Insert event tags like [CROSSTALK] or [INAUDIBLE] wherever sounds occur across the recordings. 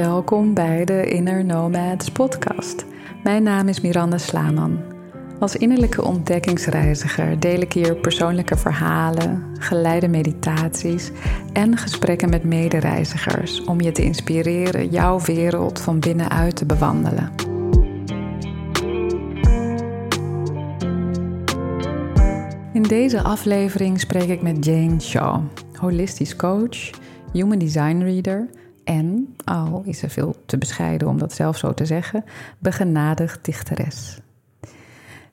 Welkom bij de Inner Nomads podcast. Mijn naam is Miranda Slaman. Als innerlijke ontdekkingsreiziger deel ik hier persoonlijke verhalen, geleide meditaties en gesprekken met medereizigers om je te inspireren jouw wereld van binnenuit te bewandelen. In deze aflevering spreek ik met Jane Shaw, holistisch coach, human design reader en, al is er veel te bescheiden om dat zelf zo te zeggen, begenadigd dichteres.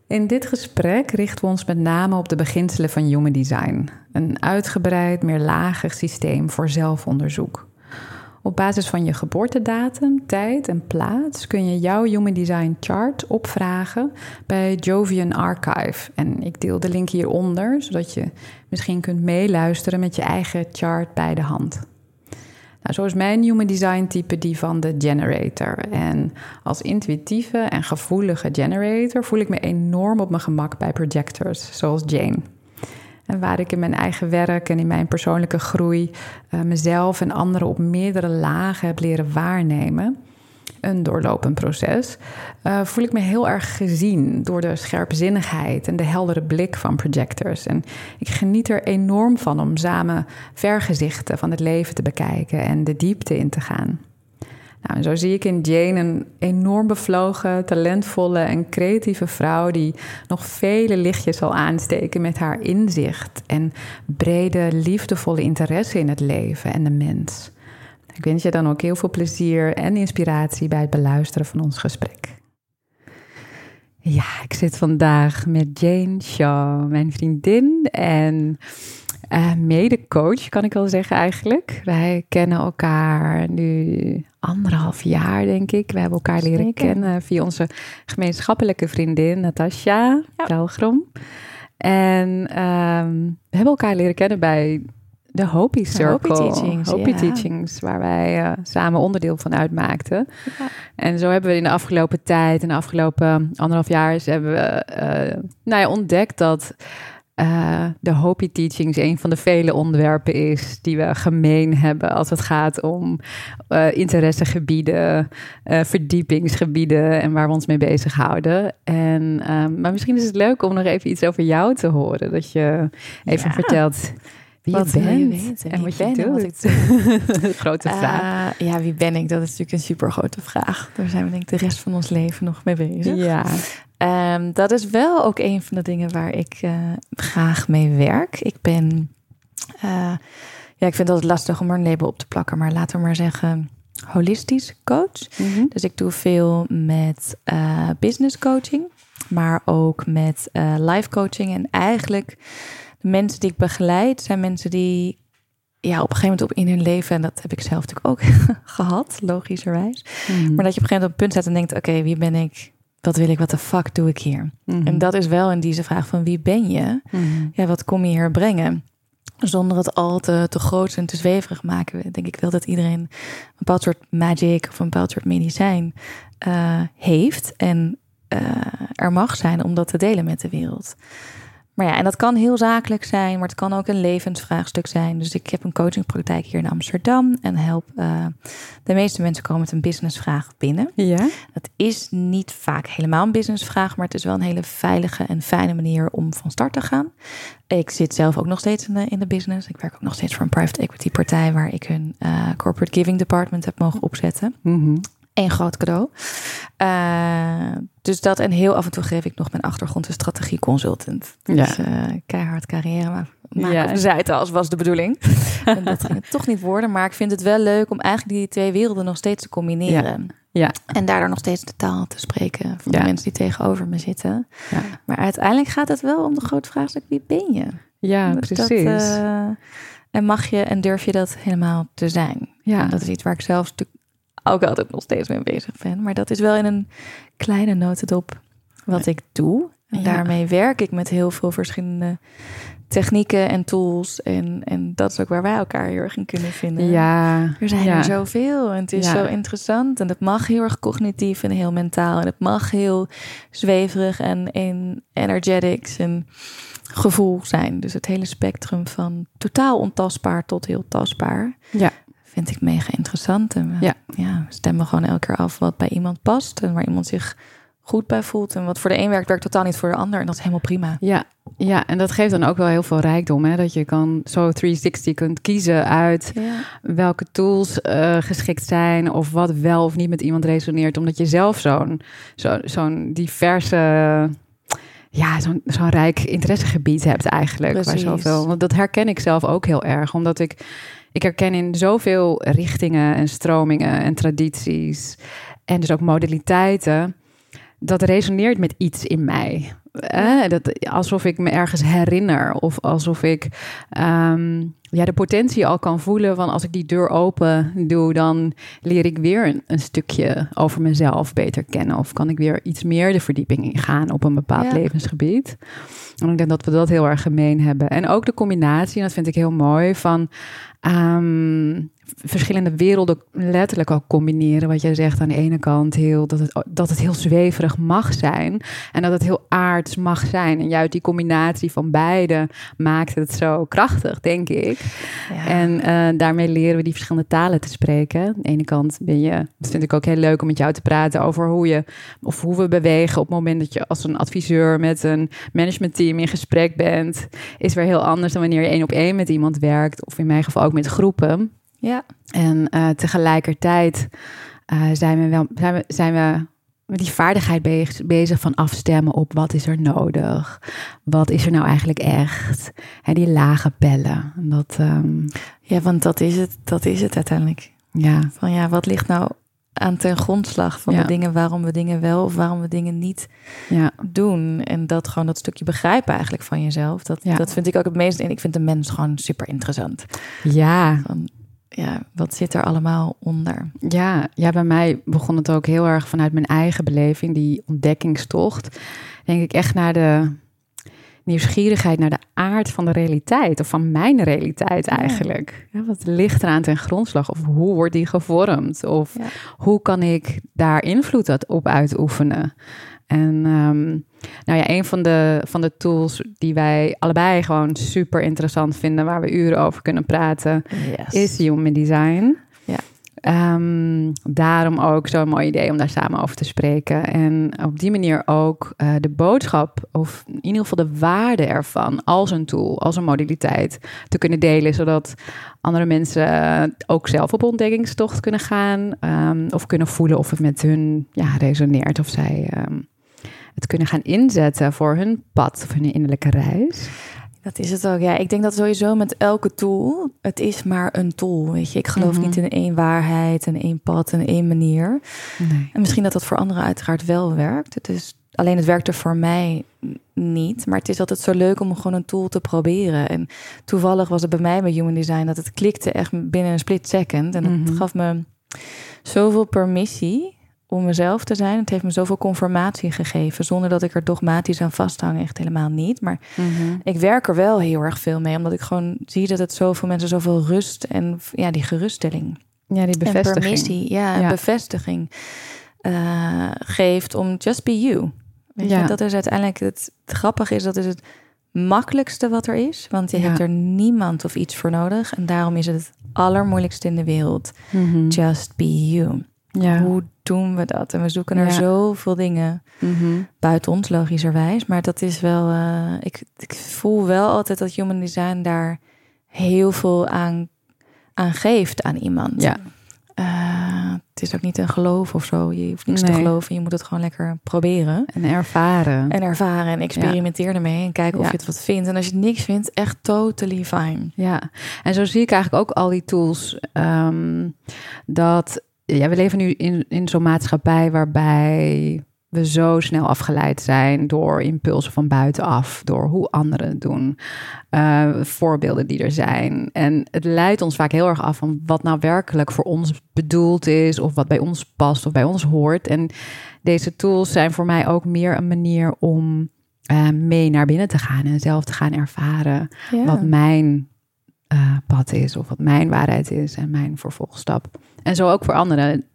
In dit gesprek richten we ons met name op de beginselen van Human Design, een uitgebreid, meerlagig systeem voor zelfonderzoek. Op basis van je geboortedatum, tijd en plaats kun je jouw Human Design chart opvragen bij Jovian Archive. En ik deel de link hieronder, zodat je misschien kunt meeluisteren met je eigen chart bij de hand. Nou, zo is mijn human design type die van de generator. En als intuïtieve en gevoelige generator voel ik me enorm op mijn gemak bij projectors, zoals Jane. En waar ik in mijn eigen werk en in mijn persoonlijke groei uh, mezelf en anderen op meerdere lagen heb leren waarnemen een doorlopend proces, uh, voel ik me heel erg gezien door de scherpzinnigheid en de heldere blik van projectors. En ik geniet er enorm van om samen vergezichten van het leven te bekijken en de diepte in te gaan. Nou, en zo zie ik in Jane een enorm bevlogen, talentvolle en creatieve vrouw die nog vele lichtjes zal aansteken met haar inzicht en brede, liefdevolle interesse in het leven en de mens. Ik wens je dan ook heel veel plezier en inspiratie bij het beluisteren van ons gesprek. Ja, ik zit vandaag met Jane Shaw, mijn vriendin en uh, mede-coach, kan ik wel zeggen eigenlijk. Wij kennen elkaar nu anderhalf jaar, denk ik. We hebben elkaar leren kennen via onze gemeenschappelijke vriendin Natasja ja. En um, we hebben elkaar leren kennen bij de Hopi Circle. Hopi Teachings. Hopi Teachings, waar wij uh, samen onderdeel van uitmaakten. Ja. En zo hebben we in de afgelopen tijd, in de afgelopen anderhalf jaar, hebben we uh, nou ja, ontdekt dat uh, de Hopi Teachings een van de vele onderwerpen is die we gemeen hebben als het gaat om interessegebieden, verdiepingsgebieden en waar we ons mee bezighouden. En, maar misschien is het leuk om nog even iets over jou te horen. Dat je even vertelt wie wat je bent je weten, en wat je doet. Wat ik doe. [LAUGHS] grote vraag. Uh, ja, wie ben ik? Dat is natuurlijk een super grote vraag. Daar zijn we denk ik de rest van ons leven nog mee bezig. Ja. Um, dat is wel ook een van de dingen waar ik uh, graag mee werk. Ik ben, uh, ja, ik vind het lastig om er een label op te plakken, maar laten we maar zeggen holistisch coach. Mm -hmm. Dus ik doe veel met business coaching, maar ook met life coaching en eigenlijk de mensen die ik begeleid zijn mensen die ja, op een gegeven moment op in hun leven, en dat heb ik zelf natuurlijk ook [LAUGHS] gehad, logischerwijs. Mm. Maar dat je op een gegeven moment op een punt zet en denkt: oké, wie ben ik? Wat wil ik? Wat de fuck doe ik hier? Mm. En dat is wel in deze vraag van wie ben je? Mm. Ja, wat kom je hier brengen? Zonder het al te, te groot en te zweverig maken. Denk ik wel dat iedereen een bepaald soort magic of een bepaald soort medicijn uh, heeft. En uh, er mag zijn om dat te delen met de wereld. Maar ja, en dat kan heel zakelijk zijn, maar het kan ook een levensvraagstuk zijn. Dus ik heb een coachingpraktijk hier in Amsterdam en help uh, de meeste mensen komen met een businessvraag binnen. Ja. Dat is niet vaak helemaal een businessvraag, maar het is wel een hele veilige en fijne manier om van start te gaan. Ik zit zelf ook nog steeds in de, in de business. Ik werk ook nog steeds voor een private equity partij waar ik hun uh, corporate giving department heb mogen opzetten. Mm -hmm. Een groot cadeau. Uh, dus dat en heel af en toe geef ik nog mijn achtergrond als strategie consultant. Dus ja. uh, keihard carrière maar maken ja. op de als was de bedoeling. [LAUGHS] en dat ging het toch niet worden. Maar ik vind het wel leuk om eigenlijk die twee werelden nog steeds te combineren. Ja. ja. En daardoor nog steeds de taal te spreken van de mensen die tegenover me zitten. Ja. Maar uiteindelijk gaat het wel om de grote vraagstuk, wie ben je? Ja, dus precies. Dat, uh, en mag je en durf je dat helemaal te zijn? Ja. En dat is iets waar ik zelf ook altijd nog steeds mee bezig ben. Maar dat is wel in een kleine notendop wat ik doe. En daarmee werk ik met heel veel verschillende technieken en tools. En, en dat is ook waar wij elkaar heel erg in kunnen vinden. Ja. Er zijn er zoveel en het is zo interessant. En het mag heel erg cognitief en heel mentaal. En het mag heel zweverig en, en energetics en gevoel zijn. Dus het hele spectrum van totaal ontastbaar tot heel tastbaar. Ja vind ik mega interessant. En we, Ja. stemmen gewoon elke keer af wat bij iemand past en waar iemand zich goed bij voelt. En wat voor de een werkt, werkt totaal niet voor de ander. En dat is helemaal prima. Ja, ja, en dat geeft dan ook wel heel veel rijkdom. Hè? Dat je kan zo 360 kunt kiezen uit Ja. welke tools eh, geschikt zijn of wat wel of niet met iemand resoneert. Omdat je zelf zo'n zo, zo'n diverse, ja, zo'n zo'n rijk interessegebied hebt eigenlijk. Waar zoveel, want dat herken ik zelf ook heel erg. Omdat ik, ik herken in zoveel richtingen en stromingen en tradities en dus ook modaliteiten. Dat resoneert met iets in mij. Eh, dat, alsof ik me ergens herinner. Of alsof ik ehm, ja, de potentie al kan voelen van als ik die deur open doe, dan leer ik weer een, een stukje over mezelf beter kennen. Of kan ik weer iets meer de verdieping ingaan op een bepaald Ja. levensgebied. En ik denk dat we dat heel erg gemeen hebben. En ook de combinatie, en dat vind ik heel mooi, van ehm, verschillende werelden letterlijk ook combineren. Wat jij zegt aan de ene kant, heel, dat, het, dat het heel zweverig mag zijn. En dat het heel aards mag zijn. En juist die combinatie van beide maakt het zo krachtig, denk ik. Ja. En eh, daarmee leren we die verschillende talen te spreken. Aan de ene kant ben je, dat vind ik ook heel leuk om met jou te praten over hoe je of hoe we bewegen op het moment dat je als een adviseur met een managementteam in gesprek bent, is weer heel anders dan wanneer je één op één met iemand werkt, of in mijn geval ook met groepen. Ja. En eh, tegelijkertijd eh, zijn we wel zijn we, zijn we met die vaardigheid bezig, bezig van afstemmen op wat is er nodig, wat is er nou eigenlijk echt, en die lage pellen. En Dat, ehm, ja, want dat is het, dat is het uiteindelijk. ja, Van ja, wat ligt nou aan ten grondslag van Ja. de dingen waarom we dingen wel of waarom we dingen niet ja, doen. En dat gewoon dat stukje begrijpen eigenlijk van jezelf. Dat, Ja. dat vind ik ook het meest. En ik vind de mens gewoon super interessant. ja, Van, ja, wat zit er allemaal onder? Ja, ja, bij mij begon het ook heel erg vanuit mijn eigen beleving, die ontdekkingstocht. Denk ik echt naar de nieuwsgierigheid naar de aard van de realiteit, of van mijn realiteit eigenlijk. Ja, wat ligt eraan ten grondslag? Of hoe wordt die gevormd? Of Ja. hoe kan ik daar invloed op uitoefenen? En ehm, nou ja, een van de, van de tools die wij allebei gewoon super interessant vinden, waar we uren over kunnen praten, Yes. is human design. Ja. Ehm, daarom ook zo'n mooi idee om daar samen over te spreken. En op die manier ook eh, de boodschap, of in ieder geval de waarde ervan, als een tool, als een modaliteit, te kunnen delen. Zodat andere mensen eh, ook zelf op ontdekkingstocht kunnen gaan. ehm, of kunnen voelen of het met hun ja, resoneert. Of zij ehm, het kunnen gaan inzetten voor hun pad of hun innerlijke reis. Dat is het ook. Ja, ik denk dat sowieso met elke tool, het is maar een tool. Weet je, ik geloof Mhm. niet in één waarheid en één pad en één manier. Nee. En misschien dat dat voor anderen uiteraard wel werkt. Het is, alleen het werkte voor mij niet. Maar het is altijd zo leuk om gewoon een tool te proberen. En toevallig was het bij mij bij Human Design dat het klikte echt binnen een split second. En dat Mhm. gaf me zoveel permissie om mezelf te zijn. Het heeft me zoveel conformatie gegeven. Zonder dat ik er dogmatisch aan vasthang. Echt helemaal niet. Maar Mhm. ik werk er wel heel erg veel mee. Omdat ik gewoon zie dat het zoveel mensen zoveel rust en ja, die geruststelling Ja, die en bevestiging. permissie, ja, en bevestiging eh, geeft om just be you. Weet Ja. je, dat is uiteindelijk het, het grappige is dat is het makkelijkste wat er is, want je Ja. hebt er niemand of iets voor nodig en daarom is het het allermoeilijkste in de wereld. Mhm. Just be you. Ja. Hoe doen we dat? En we zoeken naar Ja. zoveel dingen Mhm. buiten ons logischerwijs, maar dat is wel. eh, ik, ik voel wel altijd dat human design daar heel veel aan, aan geeft aan iemand. Ja. Eh, het is ook niet een geloof of zo. Je hoeft niks te geloven. Je moet het gewoon lekker proberen. En ervaren. En ervaren en experimenteer ermee. En kijken of Ja. je het wat vindt. En als je het niks vindt, echt totally fine. Ja, en zo zie ik eigenlijk ook al die tools. ehm, dat ja, we leven nu in, in zo'n maatschappij waarbij we zo snel afgeleid zijn door impulsen van buitenaf, door hoe anderen het doen, eh, voorbeelden die er zijn. En het leidt ons vaak heel erg af van wat nou werkelijk voor ons bedoeld is, of wat bij ons past of bij ons hoort. En deze tools zijn voor mij ook meer een manier om eh, mee naar binnen te gaan en zelf te gaan ervaren Ja. wat mijn eh, pad is of wat mijn waarheid is en mijn vervolgstap. En zo ook voor anderen.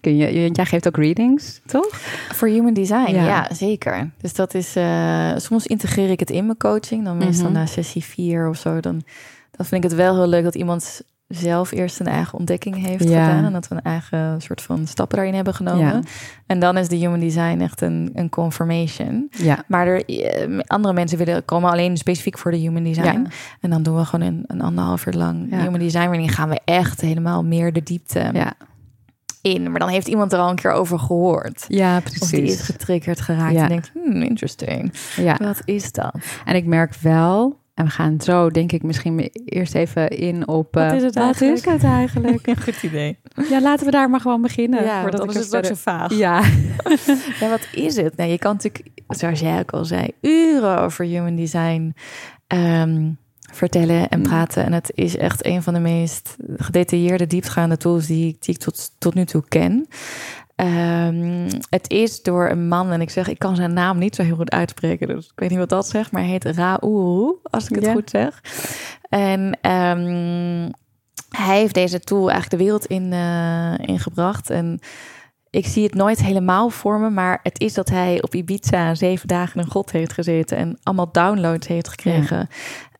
Kun je, jij geeft ook readings, toch? Voor human design, Ja. ja, zeker. Dus dat is, eh, soms integreer ik het in mijn coaching. Dan meestal Mhm. na sessie vier of zo. Dan, dan vind ik het wel heel leuk dat iemand zelf eerst een eigen ontdekking heeft gedaan. En dat we een eigen soort van stappen daarin hebben genomen. En dan is de human design echt een, een confirmation. Ja. Maar er, eh, andere mensen willen, komen alleen specifiek voor de human design. En dan doen we gewoon een, een anderhalf uur lang human design. Waarin gaan we echt helemaal meer de diepte in. Maar dan heeft iemand er al een keer over gehoord. Ja, precies. Of die is getriggerd geraakt en denkt, hmm, interesting. Ja. Wat is dat? En ik merk wel en we gaan zo, denk ik, misschien eerst even in op... wat is het eigenlijk? Is het eigenlijk? [LAUGHS] Goed idee. Ja, laten we daar maar gewoon beginnen. Ja, voordat ik het ook zo vaag. Ja. [LAUGHS] ja, wat is het? Nou, je kan natuurlijk, zoals jij ook al zei, uren over human design ehm, vertellen en mm. praten. En het is echt een van de meest gedetailleerde, diepgaande tools die, die ik tot, tot nu toe ken. Um, het is door een man, en ik zeg, ik kan zijn naam niet zo heel goed uitspreken, dus ik weet niet wat dat zegt, maar hij heet Raoul, als ik het goed zeg. En um, hij heeft deze tool eigenlijk de wereld in, uh, ingebracht. En ik zie het nooit helemaal voor me, maar het is dat hij op Ibiza zeven dagen in een god heeft gezeten en allemaal downloads heeft gekregen.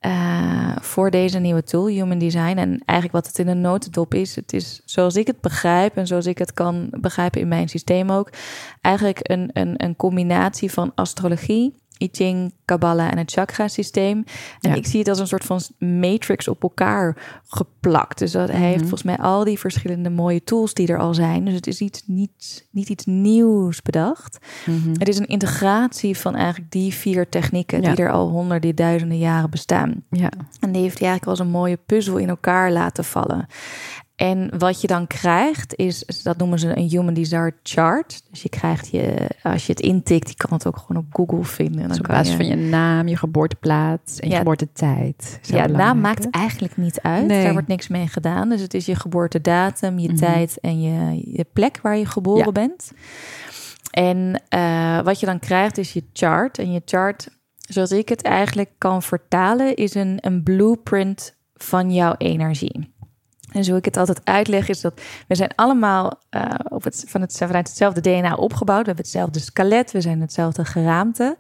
Uh, voor deze nieuwe tool, Human Design. En eigenlijk wat het in een notendop is, het is zoals ik het begrijp en zoals ik het kan begrijpen in mijn systeem ook, eigenlijk een, een, een combinatie van astrologie, I Ching, Kabbalah en het chakra-systeem. En ik zie het als een soort van matrix op elkaar geplakt. Dus dat, hij heeft mhm. volgens mij al die verschillende mooie tools die er al zijn. Dus het is iets, niet, niet iets nieuws bedacht. Mhm. Het is een integratie van eigenlijk die vier technieken die er al honderden, duizenden jaren bestaan. Ja. En die heeft hij eigenlijk als een mooie puzzel in elkaar laten vallen. En wat je dan krijgt is, dat noemen ze een Human Desire Chart. Dus je krijgt je, als je het intikt, je kan het ook gewoon op Google vinden. Dan op basis je... van je naam, je geboorteplaats en je geboortetijd. Ja, naam maakt eigenlijk niet uit. Daar wordt niks mee gedaan. Dus het is je geboortedatum, je mhm. tijd en je, je plek waar je geboren bent. En uh, wat je dan krijgt is je chart. En je chart, zoals ik het eigenlijk kan vertalen, is een, een blueprint van jouw energie. En zo ik het altijd uitleg, is dat we zijn allemaal uh, op het, van het, vanuit hetzelfde DNA opgebouwd. We hebben hetzelfde skelet, we zijn hetzelfde geraamte.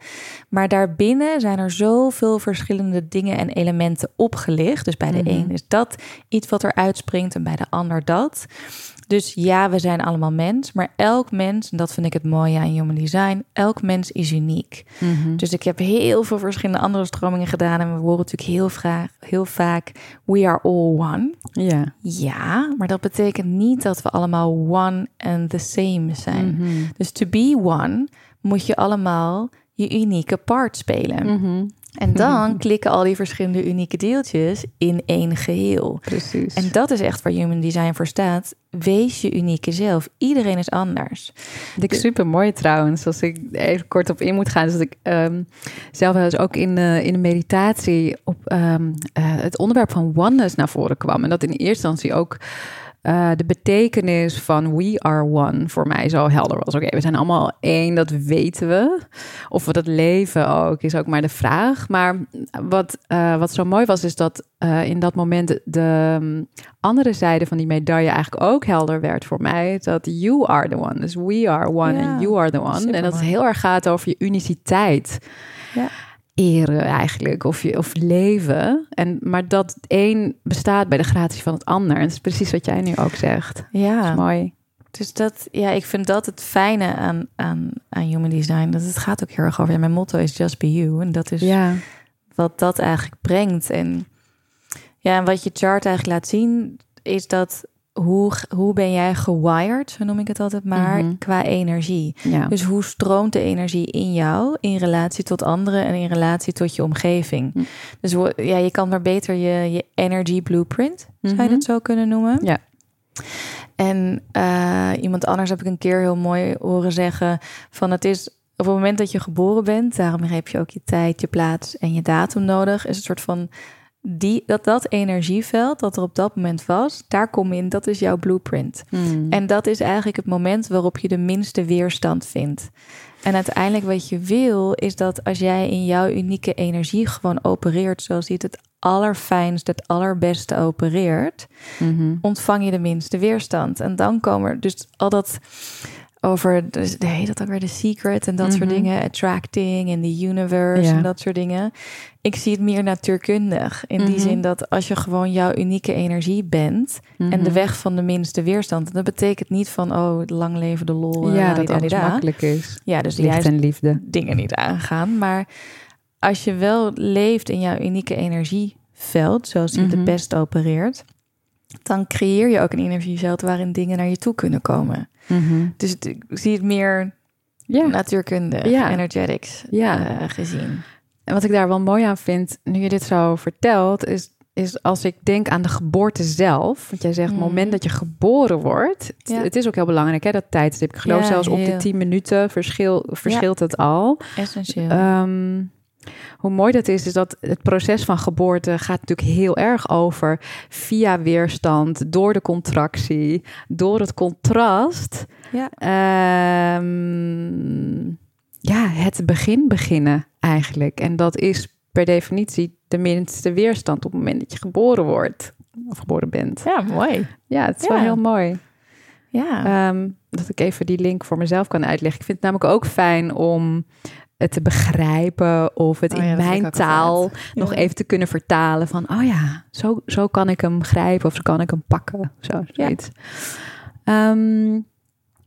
Maar daarbinnen zijn er zoveel verschillende dingen en elementen opgelicht. Dus bij de mm een is dat iets wat er uitspringt en bij de ander dat. Dus ja, we zijn allemaal mens, maar elk mens, en dat vind ik het mooie aan Human Design, elk mens is uniek. Mhm. Dus ik heb heel veel verschillende andere stromingen gedaan en we horen natuurlijk heel, vaak, heel vaak, we are all one. Ja. Ja, maar dat betekent niet dat we allemaal one and the same zijn. Mhm. Dus to be one moet je allemaal je unieke part spelen. Mhm. En [LAUGHS] dan klikken al die verschillende unieke deeltjes in één geheel. Precies. En dat is echt waar Human Design voor staat. Wees je unieke zelf. Iedereen is anders. Dat ik super mooi trouwens. Als ik even kort op in moet gaan. Dus dat ik um, zelf wel eens ook in, uh, in de meditatie op um, uh, het onderwerp van oneness naar voren kwam. En dat in eerste instantie ook uh, de betekenis van we are one voor mij zo helder was. Oké, we zijn allemaal één, dat weten we. Of we dat leven ook, is ook maar de vraag. Maar wat, uh, wat zo mooi was, is dat uh, in dat moment de um, andere zijde van die medaille eigenlijk ook helder werd voor mij. Dat you are the one. Dus we are one and you are the one. En dat het heel erg gaat over je uniciteit. Ja eren eigenlijk, of, je, of leven. En, maar dat één bestaat bij de gratie van het ander. En dat is precies wat jij nu ook zegt. Ja. Dat is mooi. Dus dat, ja, ik vind dat het fijne aan, aan, aan human design. Dat het gaat ook heel erg over. Ja, mijn motto is just be you. En dat is ja. wat dat eigenlijk brengt. En ja, en wat je chart eigenlijk laat zien, is dat hoe, hoe ben jij gewired, zo noem ik het altijd maar, Mhm. qua energie. Ja. Dus hoe stroomt de energie in jou in relatie tot anderen en in relatie tot je omgeving? Hm. Dus ja, je kan maar beter je, je energy blueprint, zou je Mhm. het zo kunnen noemen? Ja. En eh, iemand anders heb ik een keer heel mooi horen zeggen van het is op het moment dat je geboren bent, daarom heb je ook je tijd, je plaats en je datum nodig, is een soort van die, dat, dat energieveld dat er op dat moment was, daar kom je in, dat is jouw blueprint. Hmm. En dat is eigenlijk het moment waarop je de minste weerstand vindt. En uiteindelijk wat je wil, is dat als jij in jouw unieke energie gewoon opereert zoals je het het allerfijnst, het allerbeste opereert, Mhm. ontvang je de minste weerstand. En dan komen er dus al dat over, dus, heet dat ook weer, de secret en dat soort mhm. dingen. Attracting in the universe en dat soort dingen. Ik zie het meer natuurkundig. In die mhm. zin dat als je gewoon jouw unieke energie bent... en de mhm. weg van de minste weerstand... dat betekent niet van, oh, lang leven de lol. Ja, dat alles makkelijk is. Ja, dus Licht en liefde. dingen niet aangaan. Maar als je wel leeft in jouw unieke energieveld... zoals je het best opereert dan creëer je ook een energieveld waarin dingen naar je toe kunnen komen. Mhm. Dus ik zie het meer ja. natuurkunde, ja. energetics ja. Uh, gezien. En wat ik daar wel mooi aan vind, nu je dit zo vertelt, is, is als ik denk aan de geboorte zelf. Want jij zegt, het mhm. moment dat je geboren wordt, het, is ook heel belangrijk, hè, dat tijdstip. Ik geloof zelfs op de 10 minuten verschil, verschilt het al. Essentieel. Um, hoe mooi dat is, is dat het proces van geboorte gaat natuurlijk heel erg over via weerstand, door de contractie, door het contrast. Ja, ehm, ja het begin beginnen eigenlijk. En dat is per definitie de minste weerstand op het moment dat je geboren wordt of geboren bent. Ja, mooi. Ja, het is wel heel mooi. Ja. Ehm, dat ik even die link voor mezelf kan uitleggen. Ik vind het namelijk ook fijn om het te begrijpen of het oh in mijn taal nog even te kunnen vertalen van, oh ja, zo, zo kan ik hem grijpen of zo kan ik hem pakken. Zo, zoiets. Ehm,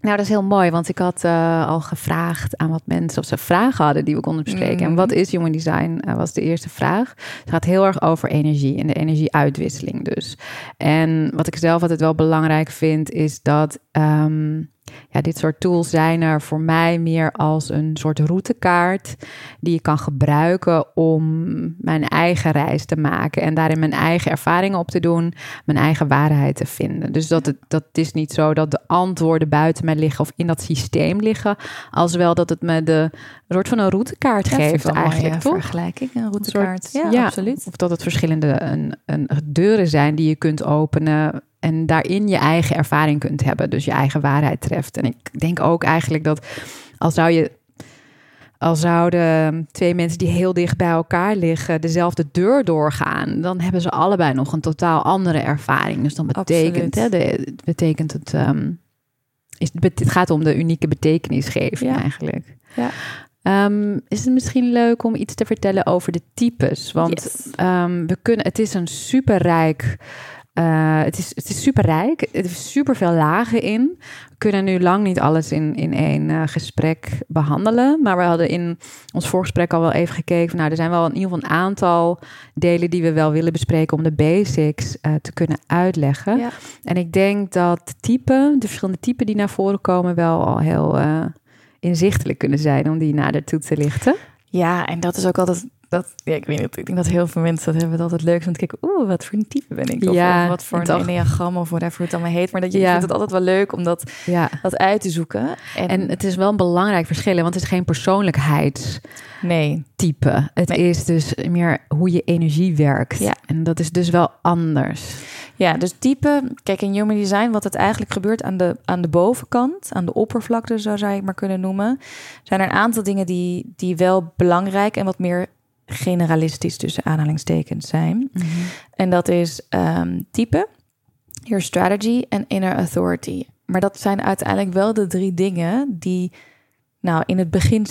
nou, dat is heel mooi, want ik had uh, al gevraagd aan wat mensen of ze vragen hadden die we konden bespreken. En mhm. wat is human design? Uh, was de eerste vraag. Het gaat heel erg over energie en de energieuitwisseling dus. En wat ik zelf altijd wel belangrijk vind, is dat um, ja, dit soort tools zijn er voor mij meer als een soort routekaart die je kan gebruiken om mijn eigen reis te maken en daarin mijn eigen ervaringen op te doen, mijn eigen waarheid te vinden. Dus dat het dat is niet zo dat de antwoorden buiten mij liggen of in dat systeem liggen, als wel dat het me de soort van een routekaart geeft eigenlijk, toch? Vergelijking, een routekaart. ja, absoluut. Of dat het verschillende een, een deuren zijn die je kunt openen en daarin je eigen ervaring kunt hebben. Dus je eigen waarheid treft. En ik denk ook eigenlijk dat als zou je. Al zouden twee mensen die heel dicht bij elkaar liggen dezelfde deur doorgaan, dan hebben ze allebei nog een totaal andere ervaring. Dus dan betekent, hè, de, betekent het, um, is, het gaat om de unieke betekenisgeving ja. eigenlijk. Ja. Um, is het misschien leuk om iets te vertellen over de types? Want um, we kunnen, het is een superrijk uh, het, is, het is super rijk. Er is super veel lagen in. We kunnen nu lang niet alles in, in één uh, gesprek behandelen. Maar we hadden in ons voorgesprek al wel even gekeken. Van, nou, er zijn wel in ieder geval een aantal delen die we wel willen bespreken om de basics uh, te kunnen uitleggen. Ja. En ik denk dat typen, de verschillende typen die naar voren komen, wel al heel inzichtelijk kunnen zijn om die nader toe te lichten. Ja, en dat is ook altijd dat, ja, ik weet niet. Ik denk dat heel veel mensen dat hebben dat het leuk is om te kijken. Oeh, wat voor een type ben ik? Of, ja, wat voor een enneagram of whatever het allemaal heet. Maar dat je vindt het altijd wel leuk om dat, ja. dat uit te zoeken. En, en, het is wel een belangrijk verschil, want het is geen persoonlijkheids nee. Het is dus meer hoe je energie werkt. Ja. En dat is dus wel anders. Ja, dus type, kijk in Human Design, wat het eigenlijk gebeurt aan de, aan de bovenkant, aan de oppervlakte, zo zou ik maar kunnen noemen, zijn er een aantal dingen die, die wel belangrijk en wat meer generalistisch tussen aanhalingstekens zijn. Mhm. En dat is um, type, your strategy en inner authority. Maar dat zijn uiteindelijk wel de drie dingen die nou in het begin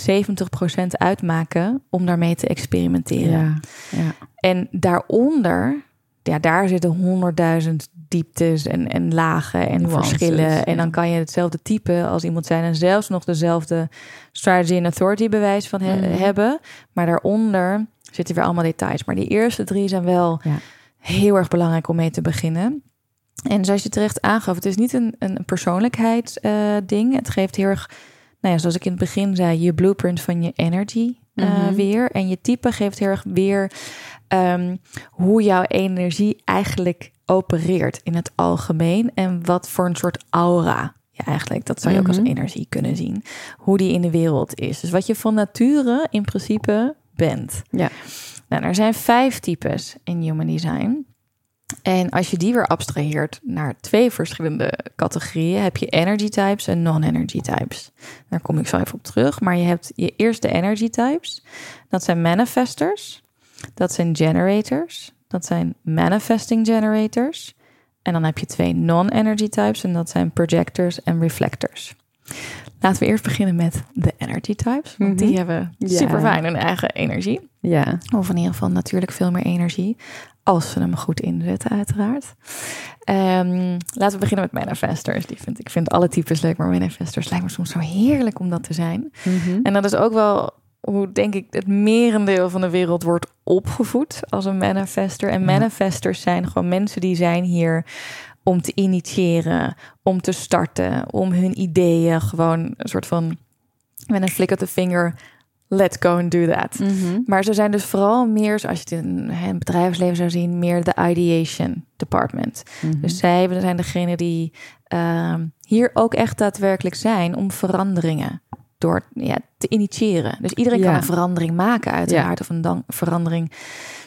70% uitmaken om daarmee te experimenteren. Ja, ja. En daaronder, ja, daar zitten honderdduizend dieptes en, en lagen en verschillen. En dan kan je hetzelfde type als iemand zijn en zelfs nog dezelfde strategy en authority bewijs van mhm. hebben. Maar daaronder zitten weer allemaal details. Maar die eerste drie zijn wel ja. heel erg belangrijk om mee te beginnen. En zoals je terecht aangaf, het is niet een, een persoonlijkheidsding. Uh, het geeft heel erg, nou ja, zoals ik in het begin zei, je blueprint van je energy uh, weer. En je type geeft heel erg weer um, hoe jouw energie eigenlijk opereert in het algemeen. En wat voor een soort aura ja, eigenlijk, dat zou je ook als mhm. energie kunnen zien. Hoe die in de wereld is. Dus wat je van nature in principe bent. Ja. Nou, er zijn vijf types in Human Design. En als je die weer abstraheert naar twee verschillende categorieën, heb je energy types en non-energy types. Daar kom ik zo even op terug. Maar je hebt je eerste energy types. Dat zijn manifestors. Dat zijn generators. Dat zijn manifesting generators. En dan heb je twee non-energy types en dat zijn projectors en reflectors. Laten we eerst beginnen met de energy types. Want die mhm. hebben super fijn hun eigen energie. Ja. Of in ieder geval natuurlijk veel meer energie. Als ze hem goed inzetten, uiteraard. Um, laten we beginnen met manifestors. Die vind, ik vind alle types leuk, maar manifestors lijkt me soms zo heerlijk om dat te zijn. Mhm. En dat is ook wel hoe, denk ik, het merendeel van de wereld wordt opgevoed als een manifester. En manifestors zijn gewoon mensen die zijn hier om te initiëren, om te starten, om hun ideeën gewoon een soort van met een flick of the finger let's go and do that. Mhm. Maar ze zijn dus vooral meer, als je het in het bedrijfsleven zou zien, meer de ideation department. Mhm. Dus zij zijn degene die ehm, hier ook echt daadwerkelijk zijn om veranderingen door ja, te initiëren. Dus iedereen kan een verandering maken, uiteraard, of een dan verandering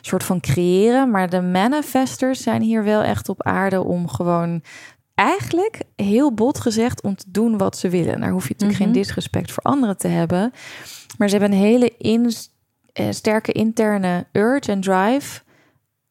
soort van creëren. Maar de manifestors zijn hier wel echt op aarde om gewoon eigenlijk heel bot gezegd om te doen wat ze willen. Daar hoef je natuurlijk geen mhm. disrespect voor anderen te hebben. Maar ze hebben een hele in, eh, sterke interne urge en drive.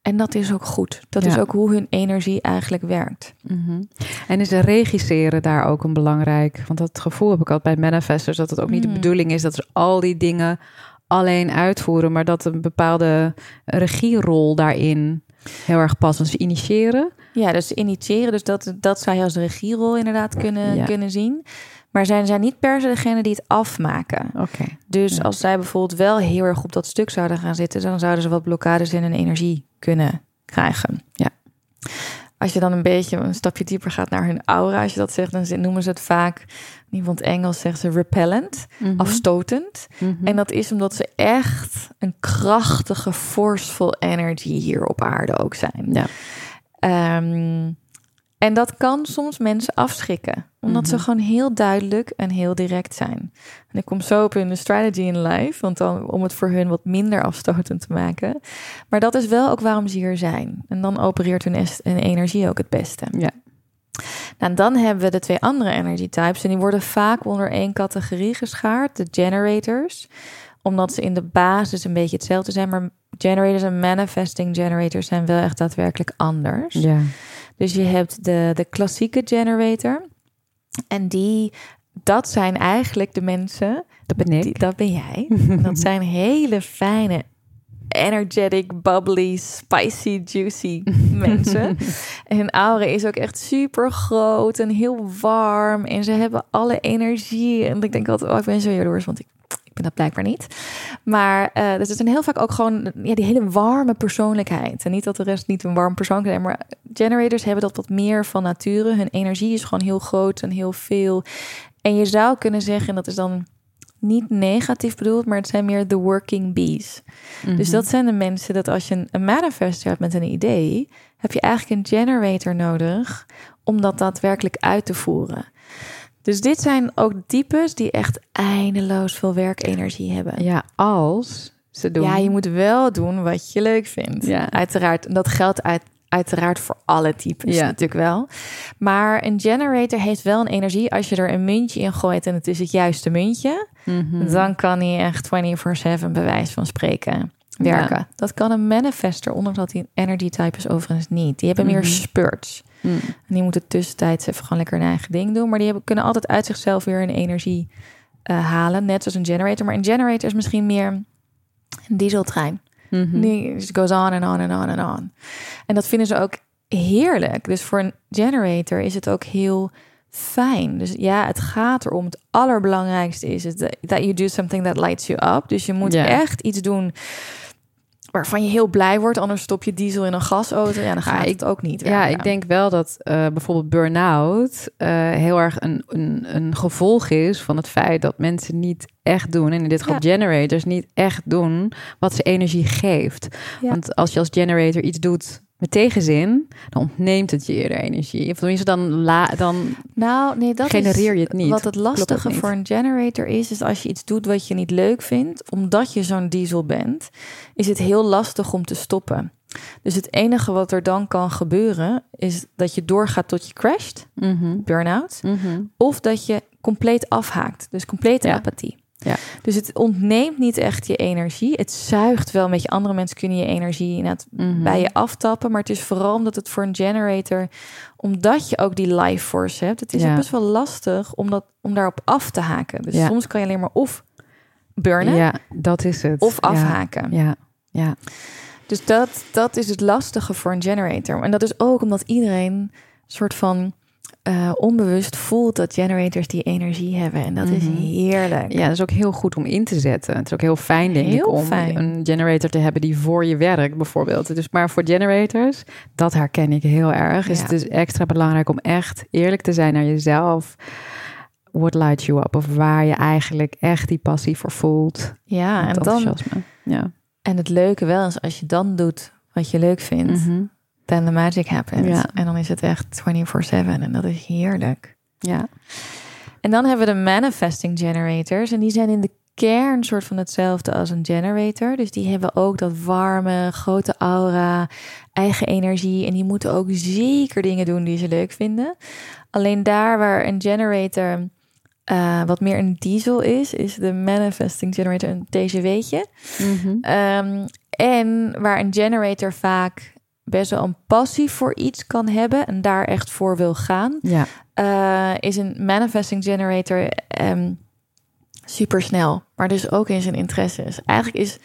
En dat is ook goed. Dat is ook hoe hun energie eigenlijk werkt. Mhm. En is regisseren daar ook een belangrijk? Want dat gevoel heb ik altijd bij manifestors... dat het ook niet de mm. bedoeling is dat ze al die dingen alleen uitvoeren... maar dat een bepaalde regierol daarin heel erg past. Want ze initiëren. Ja, dus initiëren. Dus dat, dat zou je als regierol inderdaad kunnen, kunnen zien. Maar zijn zij niet per se degene die het afmaken. Oké. Dus als zij bijvoorbeeld wel heel erg op dat stuk zouden gaan zitten, dan zouden ze wat blokkades in hun energie kunnen krijgen. Ja. Als je dan een beetje een stapje dieper gaat naar hun aura, als je dat zegt, dan noemen ze het vaak, in Engels zeggen ze repellent, mhm. afstotend. Mhm. En dat is omdat ze echt een krachtige, forceful energy hier op aarde ook zijn. Ja. Ehm, en dat kan soms mensen afschrikken, omdat ze mhm. gewoon heel duidelijk en heel direct zijn. En ik kom zo op hun strategy in life, want dan om het voor hun wat minder afstotend te maken. Maar dat is wel ook waarom ze hier zijn. En dan opereert hun, hun energie ook het beste. Ja. Nou, dan hebben we de twee andere energy types en die worden vaak onder één categorie geschaard, de generators omdat ze in de basis een beetje hetzelfde zijn. Maar generators en manifesting generators zijn wel echt daadwerkelijk anders. Ja. Dus je hebt de, de klassieke generator. En die, dat zijn eigenlijk de mensen. Dat ben ik. dat ben jij. [LAUGHS] dat zijn hele fijne, energetic, bubbly, spicy, juicy [LAUGHS] mensen. en hun aura is ook echt super groot en heel warm. En ze hebben alle energie. En ik denk altijd, oh, ik ben zo jaloers, want ik ben dat blijkbaar niet. Maar uh, dus het is een heel vaak ook gewoon ja, die hele warme persoonlijkheid. En niet dat de rest niet een warm persoonlijkheid is, maar generators hebben dat wat meer van nature. Hun energie is gewoon heel groot en heel veel. En je zou kunnen zeggen, en dat is dan niet negatief bedoeld, maar het zijn meer de working bees. Dus mhm. dat zijn de mensen dat als je een manifester hebt met een idee, heb je eigenlijk een generator nodig om dat daadwerkelijk uit te voeren. Dus dit zijn ook types die echt eindeloos veel werkenergie hebben. Ja, als ze doen. Ja, je moet wel doen wat je leuk vindt. Ja. Uiteraard. En dat geldt uit, uiteraard voor alle types ja. natuurlijk wel. Maar een generator heeft wel een energie. Als je er een muntje in gooit en het is het juiste muntje... Mhm. dan kan hij echt 24-7 bewijs van spreken werken. Dat kan een manifester, ondanks dat een energy type is overigens niet. Die hebben meer mhm. spurts. Mm. En die moeten tussentijds even gewoon lekker hun eigen ding doen. Maar die hebben, kunnen altijd uit zichzelf weer een energie uh, halen. Net zoals een generator. Maar een generator is misschien meer een dieseltrein. Mm Die goes on en on en on en on. En dat vinden ze ook heerlijk. Dus voor een generator is het ook heel fijn. Dus ja, het gaat erom. Het allerbelangrijkste is het that you do something that lights you up. Dus je moet echt iets doen waarvan je heel blij wordt, anders stop je diesel in een gasauto. Ja, dan gaat ja, het ook niet. Ja, ik denk wel dat uh, bijvoorbeeld burn-out uh, heel erg een, een, een gevolg is van het feit dat mensen niet echt doen, en in dit geval generators niet echt doen wat ze energie geeft. Want als je als generator iets doet met tegenzin, dan ontneemt het je eerder energie. Of tenminste, dan, la, dan nou, nee, dat genereer je het niet. Wat het lastige voor een generator is, is als je iets doet wat je niet leuk vindt, omdat je zo'n diesel bent, is het heel lastig om te stoppen. Dus het enige wat er dan kan gebeuren, is dat je doorgaat tot je crasht, mm -hmm. burn-out, mhm. of dat je compleet afhaakt, dus complete apathie. Ja. Dus het ontneemt niet echt je energie. Het zuigt wel met je. Andere mensen kunnen je energie mm bij je aftappen. Maar het is vooral omdat het voor een generator... omdat je ook die life force hebt... het is ja. best wel lastig om, dat, om daarop af te haken. Dus soms kan je alleen maar of burnen... Ja, dat is het. Of afhaken. Ja, ja. Dus dat, dat is het lastige voor een generator. En dat is ook omdat iedereen soort van uh, onbewust voelt dat generators die energie hebben. En dat is mhm. heerlijk. Ja, dat is ook heel goed om in te zetten. Het is ook heel fijn, denk ik, om een generator te hebben die voor je werkt, bijvoorbeeld. Dus maar voor generators, dat herken ik heel erg. Is het dus extra belangrijk om echt eerlijk te zijn naar jezelf. What lights you up? Of waar je eigenlijk echt die passie voor voelt. Ja, en dan. Ja. En het leuke wel is als je dan doet wat je leuk vindt. Mm then the magic happens. Ja. En dan is het echt 24/7 en dat is heerlijk. Ja. En dan hebben we de manifesting generators en die zijn in de kern soort van hetzelfde als een generator. Dus die hebben ook dat warme, grote aura, eigen energie en die moeten ook zeker dingen doen die ze leuk vinden. Alleen daar waar een generator uh, wat meer een diesel is, is de manifesting generator een TGW'tje. Mm -hmm. um, en waar een generator vaak best wel een passie voor iets kan hebben en daar echt voor wil gaan, ja. Uh, is een manifesting generator um, super snel, maar dus ook in zijn interesses. Eigenlijk is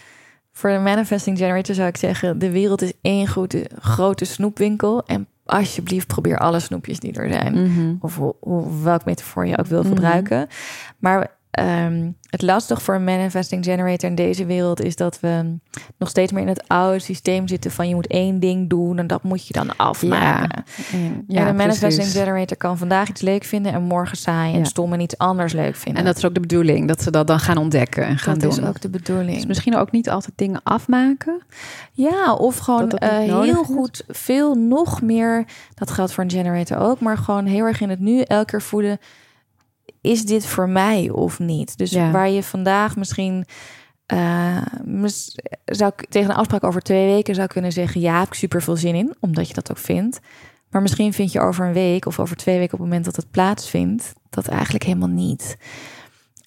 voor de manifesting generator zou ik zeggen, de wereld is één grote, grote snoepwinkel en alsjeblieft probeer alle snoepjes die er zijn. Mm -hmm. Of hoe, welk metafoor je ook wil mhm. gebruiken. Maar Um, het lastig voor een manifesting generator in deze wereld is dat we nog steeds meer in het oude systeem zitten van je moet één ding doen en dat moet je dan afmaken. Ja, ja, en een manifesting generator kan vandaag iets leuk vinden en morgen saai en stom en iets anders leuk vinden. En dat is ook de bedoeling, dat ze dat dan gaan ontdekken en gaan dat doen. Dat is ook de bedoeling. Dus misschien ook niet altijd dingen afmaken. Ja, of gewoon uh, heel goed, veel nog meer, dat geldt voor een generator ook, maar gewoon heel erg in het nu elke keer voelen is dit voor mij of niet? Dus waar je vandaag misschien uh, zou ik tegen een afspraak over twee weken zou kunnen zeggen: ja, heb ik super veel zin in, omdat je dat ook vindt. Maar misschien vind je over een week of over twee weken op het moment dat het plaatsvindt, dat eigenlijk helemaal niet.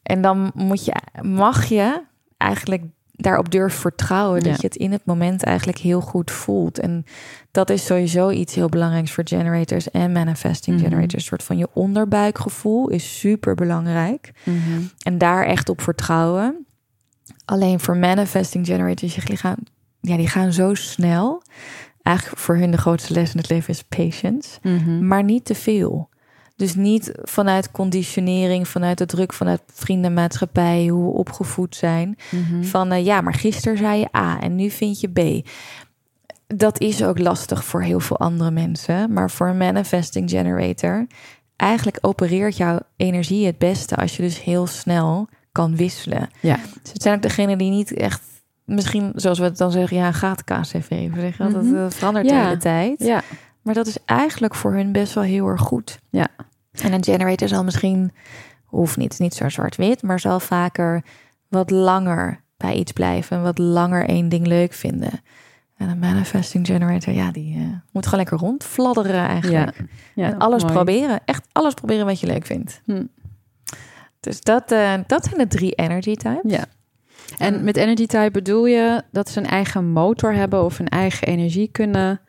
En dan moet je, mag je eigenlijk daarop durf vertrouwen dat je het in het moment eigenlijk heel goed voelt. En dat is sowieso iets heel belangrijks voor generators en manifesting mhm. generators. Een soort van je onderbuikgevoel is super belangrijk. Mhm. En daar echt op vertrouwen. Alleen voor manifesting generators, die gaan, ja, die gaan zo snel. Eigenlijk voor hun de grootste les in het leven is patience. Mhm. Maar niet te veel. Dus niet vanuit conditionering, vanuit de druk vanuit vriendenmaatschappij, hoe we opgevoed zijn. Mhm. Van uh, ja, maar gisteren zei je A en nu vind je B. Dat is ook lastig voor heel veel andere mensen. Maar voor een manifesting generator, eigenlijk opereert jouw energie het beste als je dus heel snel kan wisselen. Ja. Dus het zijn ook degenen die niet echt misschien, zoals we het dan zeggen, ja, gaat KCV even zeggen. Dat mhm. verandert de hele tijd. Ja. Maar dat is eigenlijk voor hun best wel heel erg goed. Ja. En een generator zal misschien, hoeft niet, niet zo zwart-wit, maar zal vaker wat langer bij iets blijven. Wat langer één ding leuk vinden. En een manifesting generator, ja, die uh, moet gewoon lekker rondfladderen eigenlijk. Ja, en alles proberen. Echt alles proberen wat je leuk vindt. Hm. Dus dat, uh, dat zijn de drie energy types. Ja. En met energy type bedoel je dat ze een eigen motor hebben of een eigen energie kunnen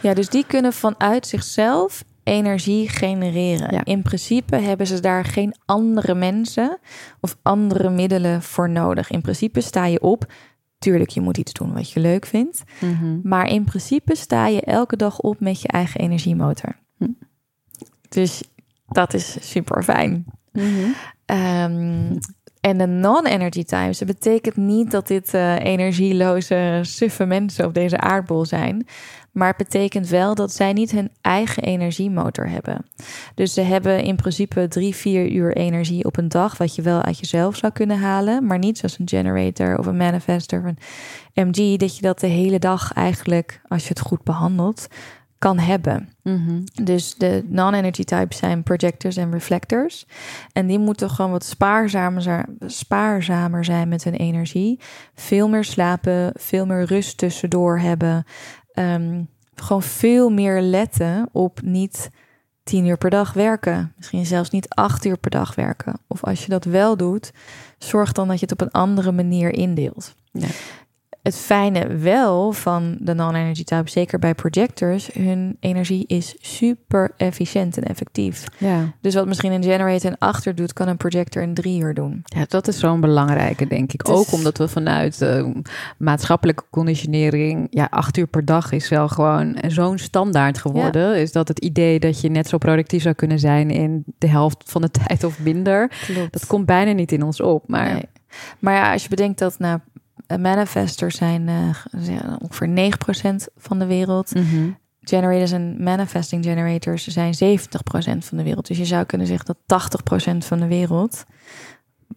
ja, dus die kunnen vanuit zichzelf energie genereren. In principe hebben ze daar geen andere mensen of andere middelen voor nodig. In principe sta je op. Tuurlijk, je moet iets doen wat je leuk vindt. Mhm. Maar in principe sta je elke dag op met je eigen energiemotor. Hm. Dus dat is super fijn. Ehm, en de non-energy times, dat betekent niet dat dit uh, energieloze, suffe mensen op deze aardbol zijn. Maar het betekent wel dat zij niet hun eigen energiemotor hebben. Dus ze hebben in principe drie, vier uur energie op een dag, wat je wel uit jezelf zou kunnen halen. Maar niet zoals een generator of een manifester of een MG, dat je dat de hele dag eigenlijk, als je het goed behandelt, kan hebben. Mhm. Dus de non-energy types zijn projectors en reflectors. En die moeten gewoon wat spaarzamer, spaarzamer zijn met hun energie. Veel meer slapen, veel meer rust tussendoor hebben. Um, gewoon veel meer letten op niet tien uur per dag werken. Misschien zelfs niet acht uur per dag werken. Of als je dat wel doet, zorg dan dat je het op een andere manier indeelt. Ja het fijne wel van de non-energy type, zeker bij projectors, hun energie is super efficiënt en effectief. Ja. Dus wat misschien een generator in achter doet, kan een projector in drie uur doen. Ja, dat is zo'n belangrijke, denk ik. Ook omdat we vanuit uh, maatschappelijke conditionering, ja, acht uur per dag is wel gewoon zo'n standaard geworden. Is dat het idee dat je net zo productief zou kunnen zijn in de helft van de [LAUGHS] tijd of minder. Klopt. Dat komt bijna niet in ons op. Maar, maar ja, als je bedenkt dat na manifestors zijn uh, ongeveer 9% van de wereld. Mm Generators en manifesting generators zijn 70% van de wereld. Dus je zou kunnen zeggen dat 80% van de wereld,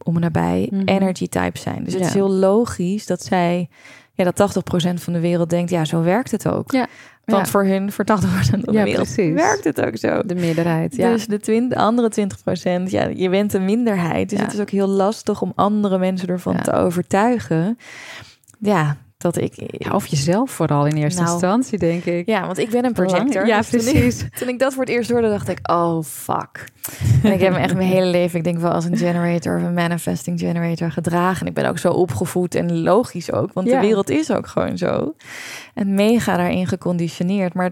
om en nabij, mhm. energy types zijn. Dus het is heel logisch dat zij, ja, dat 80% van de wereld denkt, ja, zo werkt het ook. Ja. Want voor hun, voor 80% van de wereld, werkt het ook zo. De meerderheid, ja. Dus de, twin, andere 20%, ja, je bent een minderheid. Dus het is ook heel lastig om andere mensen ervan te overtuigen. Ja, dat ik... Ja, of jezelf vooral in eerste nou, instantie, denk ik. Ja, want ik ben een projector. Ja, dus precies. Toen ik, [LAUGHS] toen ik, dat voor het eerst hoorde, dacht ik, oh, fuck. En ik heb me echt mijn hele leven, ik denk wel als een generator of een manifesting generator gedragen. En ik ben ook zo opgevoed en logisch ook, want de wereld is ook gewoon zo. En mega daarin geconditioneerd. Maar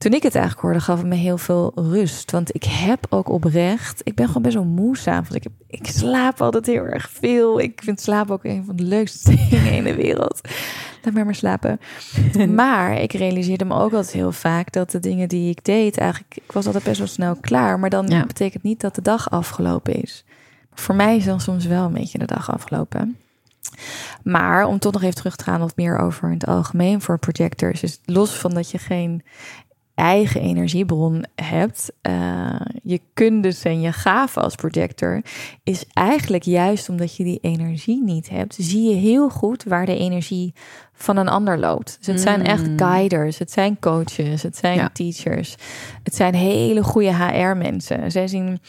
toen ik het eigenlijk hoorde, gaf het me heel veel rust. Want ik heb ook oprecht, ik ben gewoon best wel moe s'avonds. Ik, heb, ik slaap altijd heel erg veel. Ik vind slaap ook een van de leukste [LAUGHS] dingen in de wereld. Laat maar maar slapen. [LAUGHS] maar ik realiseerde me ook altijd heel vaak dat de dingen die ik deed, eigenlijk, ik was altijd best wel snel klaar. Maar dan betekent niet dat de dag afgelopen is. Voor mij is dan soms wel een beetje de dag afgelopen. Maar om toch nog even terug te gaan of meer over in het algemeen voor projectors. is los van dat je geen eigen energiebron hebt, uh, je kundes en je gaven als projector, is eigenlijk juist omdat je die energie niet hebt, zie je heel goed waar de energie van een ander loopt. Dus het zijn echt mm. guiders, het zijn coaches, het zijn teachers, het zijn hele goede HR-mensen. Zij zien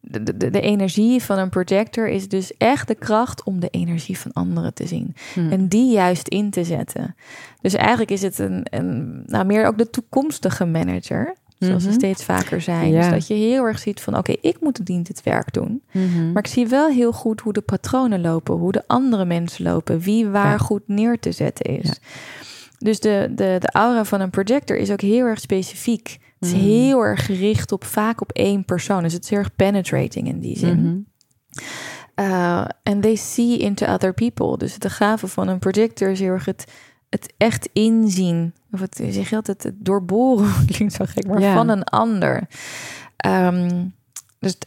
de, de, de, energie van een projector is dus echt de kracht om de energie van anderen te zien. Hmm. En die juist in te zetten. Dus eigenlijk is het een, een nou meer ook de toekomstige manager. Zoals mm steeds vaker zijn. Dus dat je heel erg ziet van oké, ik moet dient het werk doen. Mhm. Maar ik zie wel heel goed hoe de patronen lopen, hoe de andere mensen lopen, wie waar goed neer te zetten is. Dus de, de, de aura van een projector is ook heel erg specifiek. Het is mm. heel erg gericht op vaak op één persoon. Dus het is heel erg penetrating in die zin. Mm and they see into other people. Dus de gave van een projector is heel erg het, het echt inzien. Of het zeg je altijd het doorboren [LAUGHS] klinkt zo gek, maar van een ander. Um, dus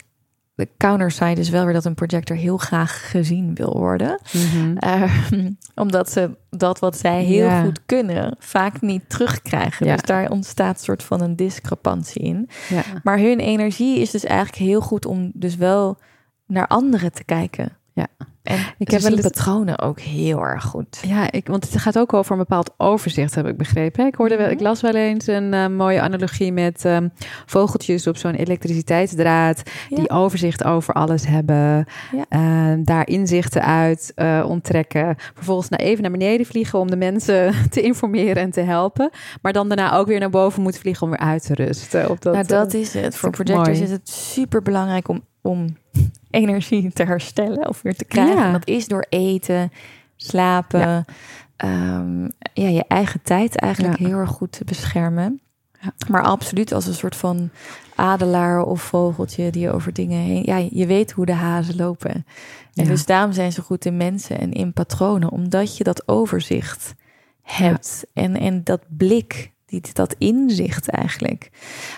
de counterside is wel weer dat een projector heel graag gezien wil worden. Mhm. Ehm, omdat ze dat wat zij heel goed kunnen vaak niet terugkrijgen. Dus daar ontstaat een soort van een discrepantie in. Ja. Maar hun energie is dus eigenlijk heel goed om dus wel naar anderen te kijken. Ja. En ik heb wel patronen ook heel erg goed. Ja, ik, want het gaat ook over een bepaald overzicht, heb ik begrepen. Ik, hoorde wel, ik mhm. las wel eens een uh, mooie analogie met um, vogeltjes op zo'n elektriciteitsdraad. Die overzicht over alles hebben. Ja. Uh, daar inzichten uit uh, onttrekken. Vervolgens naar even naar beneden vliegen om de mensen [LAUGHS] te informeren en te helpen. Maar dan daarna ook weer naar boven moeten vliegen om weer uit te rusten. Op dat, nou, dat is het. Voor projectors is het super belangrijk om, om energie te herstellen of weer te krijgen. Ja. Dat is door eten, slapen, ja. Ehm, ja je eigen tijd eigenlijk heel erg goed te beschermen. Maar absoluut als een soort van adelaar of vogeltje die over dingen heen. Ja, je weet hoe de hazen lopen. En dus daarom zijn ze goed in mensen en in patronen, omdat je dat overzicht hebt. En, en dat blik, die, dat inzicht eigenlijk.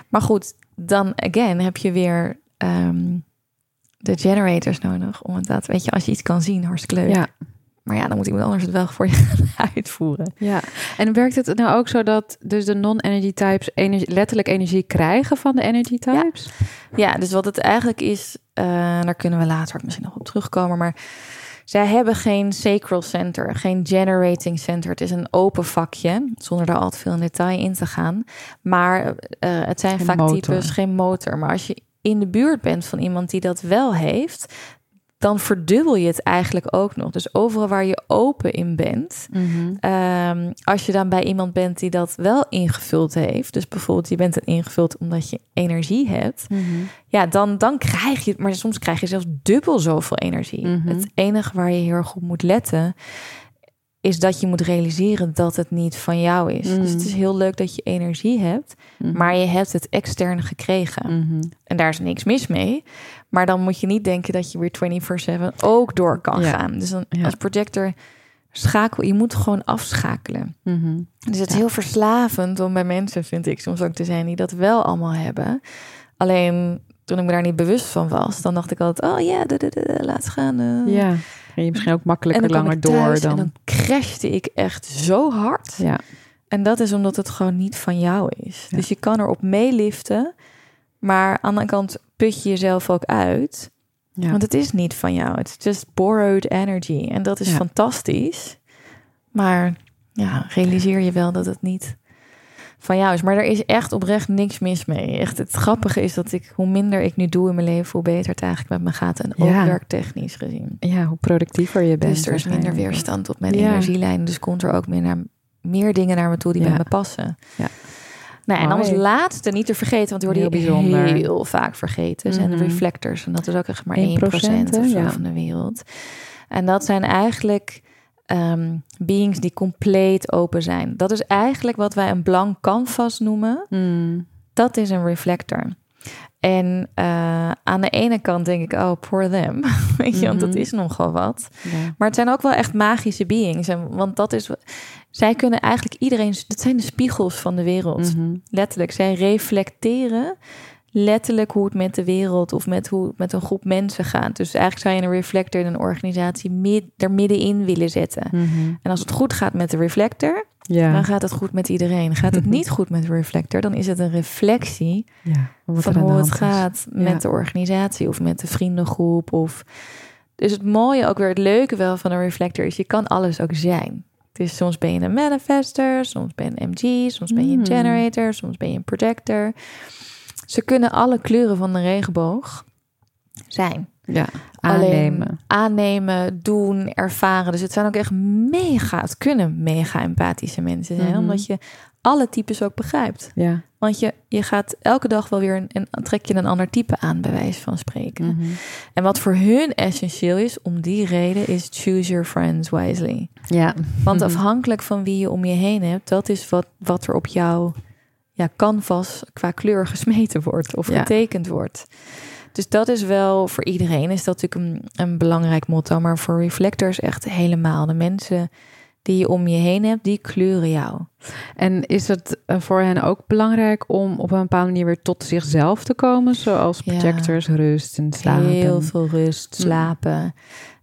Maar goed, dan again heb je weer ehm, de generators nodig om het dat, weet je, als je iets kan zien, hartstikke leuk. Ja. Maar ja, dan moet iemand anders het wel voor je gaan [LAUGHS] uitvoeren. Ja, en werkt het nou ook zo dat dus de non-energy types energie, letterlijk energie krijgen van de energy types? Ja, ja dus wat het eigenlijk is, uh, daar kunnen we later misschien nog op terugkomen, maar zij hebben geen sacral center, geen generating center. Het is een open vakje, zonder daar al te veel in detail in te gaan. Maar uh, het zijn vaak types geen motor. Maar als je in de buurt bent van iemand die dat wel heeft, dan verdubbel je het eigenlijk ook nog. Dus overal waar je open in bent, Mhm. Ehm, als je dan bij iemand bent die dat wel ingevuld heeft, dus bijvoorbeeld je bent het ingevuld omdat je energie hebt, Mhm. ja, dan, dan krijg je, maar soms krijg je zelfs dubbel zoveel energie. Mhm. Het enige waar je heel erg op moet letten, is dat je moet realiseren dat het niet van jou is. Dus het is heel leuk dat je energie hebt, Mhm. maar je hebt het extern gekregen. Mhm. En daar is niks mis mee. Maar dan moet je niet denken dat je weer 24/7 ook door kan Ja. gaan. Dus dan, Ja. als projector schakel, je moet gewoon afschakelen. Mhm. Dus het is Ja. heel verslavend om bij mensen, vind ik, soms ook te zijn die dat wel allemaal hebben. Alleen toen ik me daar niet bewust van was, dan dacht ik altijd, oh ja, laat gaan. Ja, en je misschien ook makkelijker langer door thuis dan. En dan crashte ik echt zo hard. Ja, En dat is omdat het gewoon niet van jou is. Ja. Dus je kan erop meeliften, maar aan de andere kant put je jezelf ook uit. ja. Want het is niet van jou. Het is just borrowed energy. En dat is Ja. fantastisch. Maar ja, realiseer je wel dat het niet van jou is. Maar er is echt oprecht niks mis mee. Echt, het grappige is dat ik, hoe minder ik nu doe in mijn leven, hoe beter het eigenlijk met me gaat. En ook Ja. werktechnisch gezien. ja, hoe productiever je bent. Dus er is minder weerstand op mijn Ja. energielijn. Dus komt er ook meer, naar, meer dingen naar me toe die Ja. bij me passen. Ja. Nou, en dan als laatste, niet te vergeten, want die worden Heel heel, bijzonder. heel vaak vergeten, zijn de Mhm. reflectors. En dat is ook echt maar 1%, 1% of zo ja. van de wereld. En dat zijn eigenlijk ehm, beings die compleet open zijn. Dat is eigenlijk wat wij een blank canvas noemen. Mm. Dat is een reflector. En eh, aan de ene kant denk ik, oh, poor them. [LAUGHS] Weet je, want dat Mhm. is nogal wat. Ja. Maar het zijn ook wel echt magische beings. En, want dat is... Zij kunnen eigenlijk iedereen... Dat zijn de spiegels van de wereld. Mhm. Letterlijk. Zij reflecteren letterlijk hoe het met de wereld... of met hoe het met een groep mensen gaat. Dus eigenlijk zou je een reflector in een organisatie... Mid, er middenin willen zetten. Mhm. En als het goed gaat met de reflector... Ja. dan gaat het goed met iedereen. Gaat het niet goed met de reflector... dan is het een reflectie ja. Van hoe het gaat met de organisatie of met de vriendengroep. Of... Dus het mooie, ook weer het leuke wel van een reflector is, je kan alles ook zijn. Dus soms ben je een manifester, soms ben je een MG, soms ben je een Hmm. generator, soms ben je een projector. Ze kunnen alle kleuren van de regenboog zijn. Ja, Alleen aannemen. aannemen, doen, ervaren. Dus het zijn ook echt mega, het kunnen mega empathische mensen zijn, Mhm. omdat je alle types ook begrijpt. Ja. Want je, je gaat elke dag wel weer een, een, trek je een ander type aan, bij wijze van spreken. Mhm. En wat voor hun essentieel is, om die reden, is choose your friends wisely. Ja. Want Mhm. afhankelijk van wie je om je heen hebt, dat is wat, wat er op jouw ja, canvas qua kleur gesmeten wordt of Ja. getekend wordt. Dus dat is wel voor iedereen is dat natuurlijk een, een belangrijk motto. Maar voor reflectors echt helemaal. De mensen die je om je heen hebt, die kleuren jou. En is het eh, voor hen ook belangrijk om op een bepaalde manier weer tot zichzelf te komen? Zoals Ja. projectors, rust en slapen. Heel veel rust, Mm. slapen.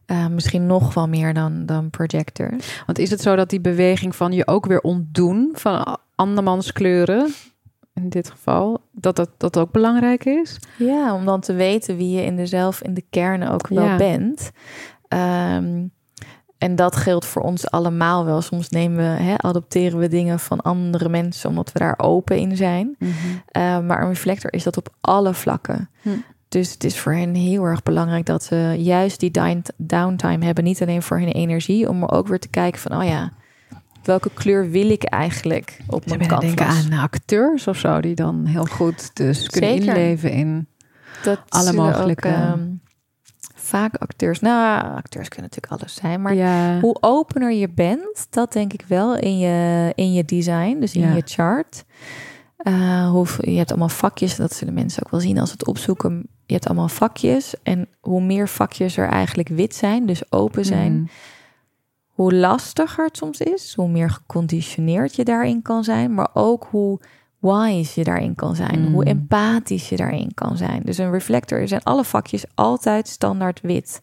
Eh, misschien nog wel meer dan, dan projectors. Want is het zo dat die beweging van je ook weer ontdoen van andermans kleuren, in dit geval, dat dat, dat ook belangrijk is? Ja, om dan te weten wie je in de zelf, in de kern ook wel Ja. bent. Ehm, en dat geldt voor ons allemaal wel. Soms nemen we, hè, adopteren we dingen van andere mensen omdat we daar open in zijn. Eh, maar een reflector is dat op alle vlakken. Hm. Dus het is voor hen heel erg belangrijk dat ze juist die down- downtime hebben. Niet alleen voor hun energie, om ook weer te kijken van, oh ja, welke kleur wil ik eigenlijk op mijn canvas? denken aan acteurs of zo, die dan heel goed dus kunnen Zeker. inleven in. Dat Alle mogelijke- Ook, ehm, vaak acteurs. Nou, acteurs kunnen natuurlijk alles zijn. Maar ja. hoe opener je bent, dat denk ik wel in je, in je design, dus in Ja. je chart. Eh, hoe, je hebt allemaal vakjes, dat zullen mensen ook wel zien als het opzoeken. Je hebt allemaal vakjes. En hoe meer vakjes er eigenlijk wit zijn, dus open zijn, Mhm. Hoe lastiger het soms is, hoe meer geconditioneerd je daarin kan zijn, maar ook hoe wise je daarin kan zijn, Mm. hoe empathisch je daarin kan zijn. Dus een reflector zijn alle vakjes altijd standaard wit.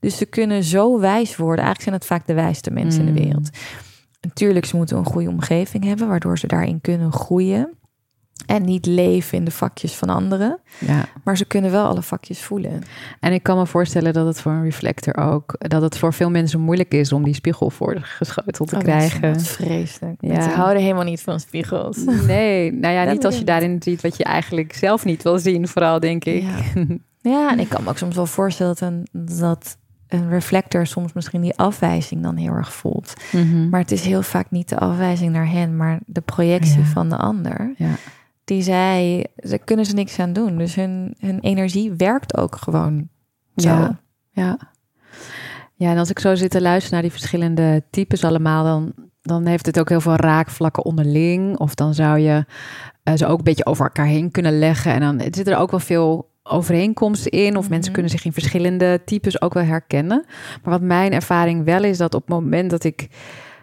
Dus ze kunnen zo wijs worden. Eigenlijk zijn het vaak de wijste mensen in de Mm. wereld. Natuurlijk, ze moeten een goede omgeving hebben, waardoor ze daarin kunnen groeien. En niet leven in de vakjes van anderen. Ja. Maar ze kunnen wel alle vakjes voelen. En ik kan me voorstellen dat het voor een reflector ook, dat het voor veel mensen moeilijk is om die spiegel voor geschoteld te Oh, mensen, krijgen. Wat vreselijk. Ja. Mensen houden helemaal niet van spiegels. Nee, nou ja, Dat niet als je daarin ziet wat je eigenlijk zelf niet wil zien, vooral denk ik. Ja. Ja, en ik kan me ook soms wel voorstellen dat een, dat reflector soms misschien die afwijzing dan heel erg voelt. Mhm. Maar het is heel vaak niet de afwijzing naar hen, maar de projectie Ja. van de ander. Ja. Die zij, daar kunnen ze niks aan doen. Dus hun, hun energie werkt ook gewoon zo. Ja. Ja. ja, en als ik zo zit te luisteren naar die verschillende types allemaal, dan, dan heeft het ook heel veel raakvlakken onderling. Of dan zou je eh, ze ook een beetje over elkaar heen kunnen leggen. En dan zit er ook wel veel overeenkomsten in. Of mensen Mhm. kunnen zich in verschillende types ook wel herkennen. Maar wat mijn ervaring wel is, dat op het moment dat ik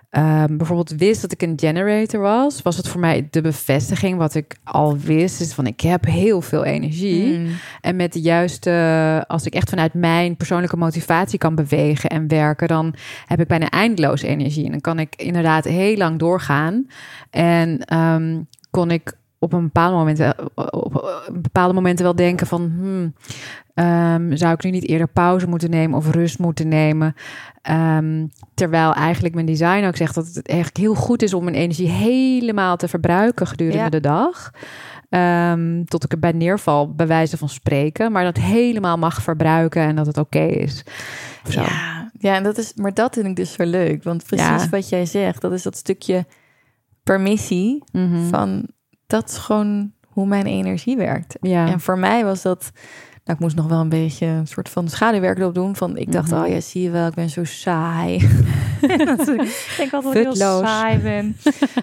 ehm, bijvoorbeeld wist dat ik een generator was, was het voor mij de bevestiging wat ik al wist. Is van ik heb heel veel energie. Mm. En met de juiste, als ik echt vanuit mijn persoonlijke motivatie kan bewegen en werken, dan heb ik bijna eindeloos energie. En dan kan ik inderdaad heel lang doorgaan. En ehm, kon ik op een bepaalde momenten, op bepaalde momenten wel denken van, hmm, ehm, zou ik nu niet eerder pauze moeten nemen of rust moeten nemen? Ehm, terwijl eigenlijk mijn design ook zegt dat het eigenlijk heel goed is om mijn energie helemaal te verbruiken gedurende Ja. de dag. Ehm, tot ik erbij neerval, bij wijze van spreken. Maar dat helemaal mag verbruiken en dat het oké is. Zo. Ja, ja en dat is, maar dat vind ik dus zo leuk. Want precies Ja. wat jij zegt, dat is dat stukje permissie Mhm. van dat is gewoon hoe mijn energie werkt. ja. En voor mij was dat, nou, ik moest nog wel een beetje een soort van schaduwwerk erop doen. Van ik dacht, Mhm. oh ja, zie je wel, ik ben zo saai. [LAUGHS] [LAUGHS] Ik denk altijd dat ik heel saai ben.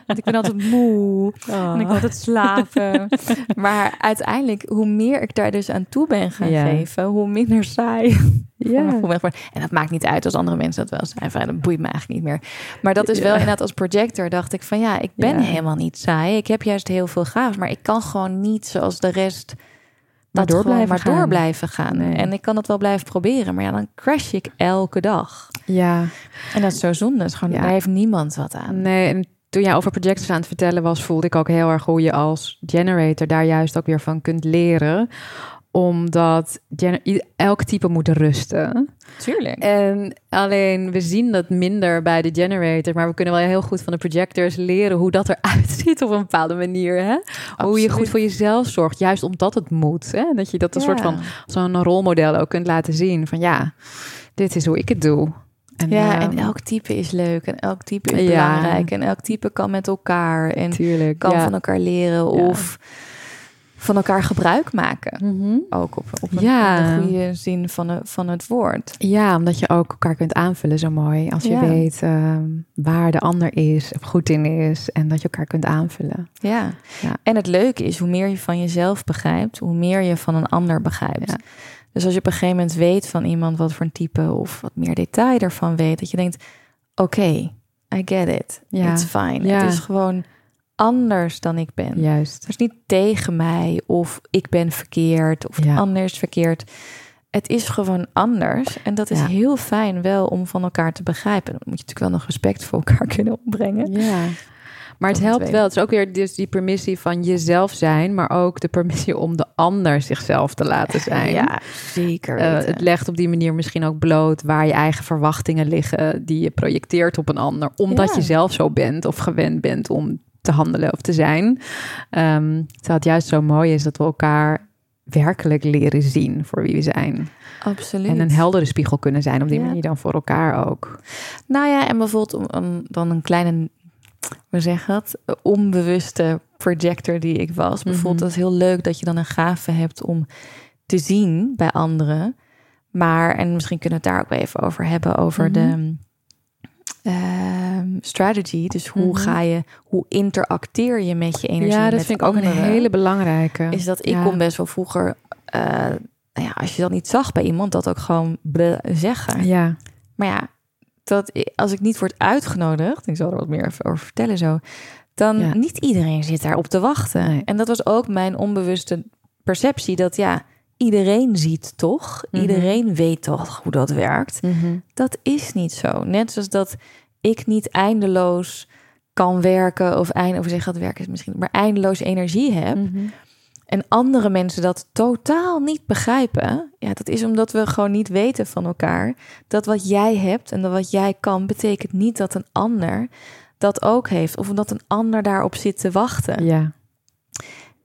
Want ik ben altijd moe. En ik wil altijd slapen. [LAUGHS] maar uiteindelijk, hoe meer ik daar dus aan toe ben gaan geven, hoe minder saai ja. En dat maakt niet uit als andere mensen dat wel zijn. Van, dat boeit me eigenlijk niet meer. Maar dat is wel Ja. inderdaad als projector dacht ik van ja, ik ben Ja. helemaal niet saai. Ik heb juist heel veel gaaf, maar ik kan gewoon niet zoals de rest dat door blijven maar gaan. door blijven gaan. Nee. En ik kan het wel blijven proberen, maar ja, dan crash ik elke dag. ja. En dat is zo zonde. Dat is gewoon, Ja. Daar heeft niemand wat aan. Nee, en toen jij over projectors aan het vertellen was, voelde ik ook heel erg hoe je als generator daar juist ook weer van kunt leren. Omdat elk type moet rusten. Tuurlijk. En alleen we zien dat minder bij de generator, maar we kunnen wel heel goed van de projectors leren hoe dat eruit [LAUGHS] ziet op een bepaalde manier. Hè? Hoe je goed voor jezelf zorgt, juist omdat het moet. Hè? Dat je dat een Ja. soort van zo'n rolmodel ook kunt laten zien. Van ja, dit is hoe ik het doe. En, Ja, ehm, en elk type is leuk en elk type is Ja. belangrijk en elk type kan met elkaar en Tuurlijk. kan ja. van elkaar leren of van elkaar gebruik maken. Mhm. Ook op, op een, Ja. de goede zin van, de, van het woord. Ja, omdat je ook elkaar kunt aanvullen zo mooi. Als je Ja. weet ehm, waar de ander is, of goed in is. En dat je elkaar kunt aanvullen. Ja. Ja. En het leuke is, hoe meer je van jezelf begrijpt, hoe meer je van een ander begrijpt. Dus als je op een gegeven moment weet van iemand wat voor een type of wat meer detail ervan weet, dat je denkt, oké, I get it. Ja. It's fine. Ja. Het is gewoon anders dan ik ben. Juist. Het is niet tegen mij of ik ben verkeerd of Ja. de ander is verkeerd. Het is gewoon anders. En dat is Ja. heel fijn wel om van elkaar te begrijpen. Dan moet je natuurlijk wel nog respect voor elkaar [LAUGHS] kunnen opbrengen. Ja. Maar het helpt wel. Het is ook weer dus die permissie van jezelf zijn, maar ook de permissie om de ander zichzelf te laten zijn. Ja, zeker. Eh, het legt op die manier misschien ook bloot waar je eigen verwachtingen liggen, die je projecteert op een ander, omdat Ja. je zelf zo bent of gewend bent om te handelen of te zijn. Ehm terwijl het juist zo mooi is dat we elkaar werkelijk leren zien voor wie we zijn. Absoluut. En een heldere spiegel kunnen zijn op die Ja. manier dan voor elkaar ook. Nou ja, en bijvoorbeeld om, om dan een kleine, hoe zeg dat, onbewuste projector die ik was. Bijvoorbeeld, Mhm. dat is heel leuk dat je dan een gave hebt om te zien bij anderen. Maar, en misschien kunnen we het daar ook even over hebben, over Mhm. de ehm, strategy. Dus hoe Mhm. ga je, hoe interacteer je met je energie? ja, dat met vind ik ook een hele belangrijke. Is dat ik Ja. kon best wel vroeger, eh, nou ja, als je dat niet zag bij iemand, dat ook gewoon zeggen. Ja, Maar ja, dat, als ik niet word uitgenodigd, ik zal er wat meer over vertellen zo, dan Ja. niet iedereen zit daarop te wachten. Nee. En dat was ook mijn onbewuste perceptie dat ja, iedereen ziet toch, Mhm. iedereen weet toch hoe dat werkt. Mhm. Dat is niet zo. Net zoals dat ik niet eindeloos kan werken of eind, of zeg dat werken is misschien, maar eindeloos energie heb. Mhm. En andere mensen dat totaal niet begrijpen. Ja, dat is omdat we gewoon niet weten van elkaar. Dat wat jij hebt en dat wat jij kan, betekent niet dat een ander dat ook heeft. Of dat een ander daarop zit te wachten. ja.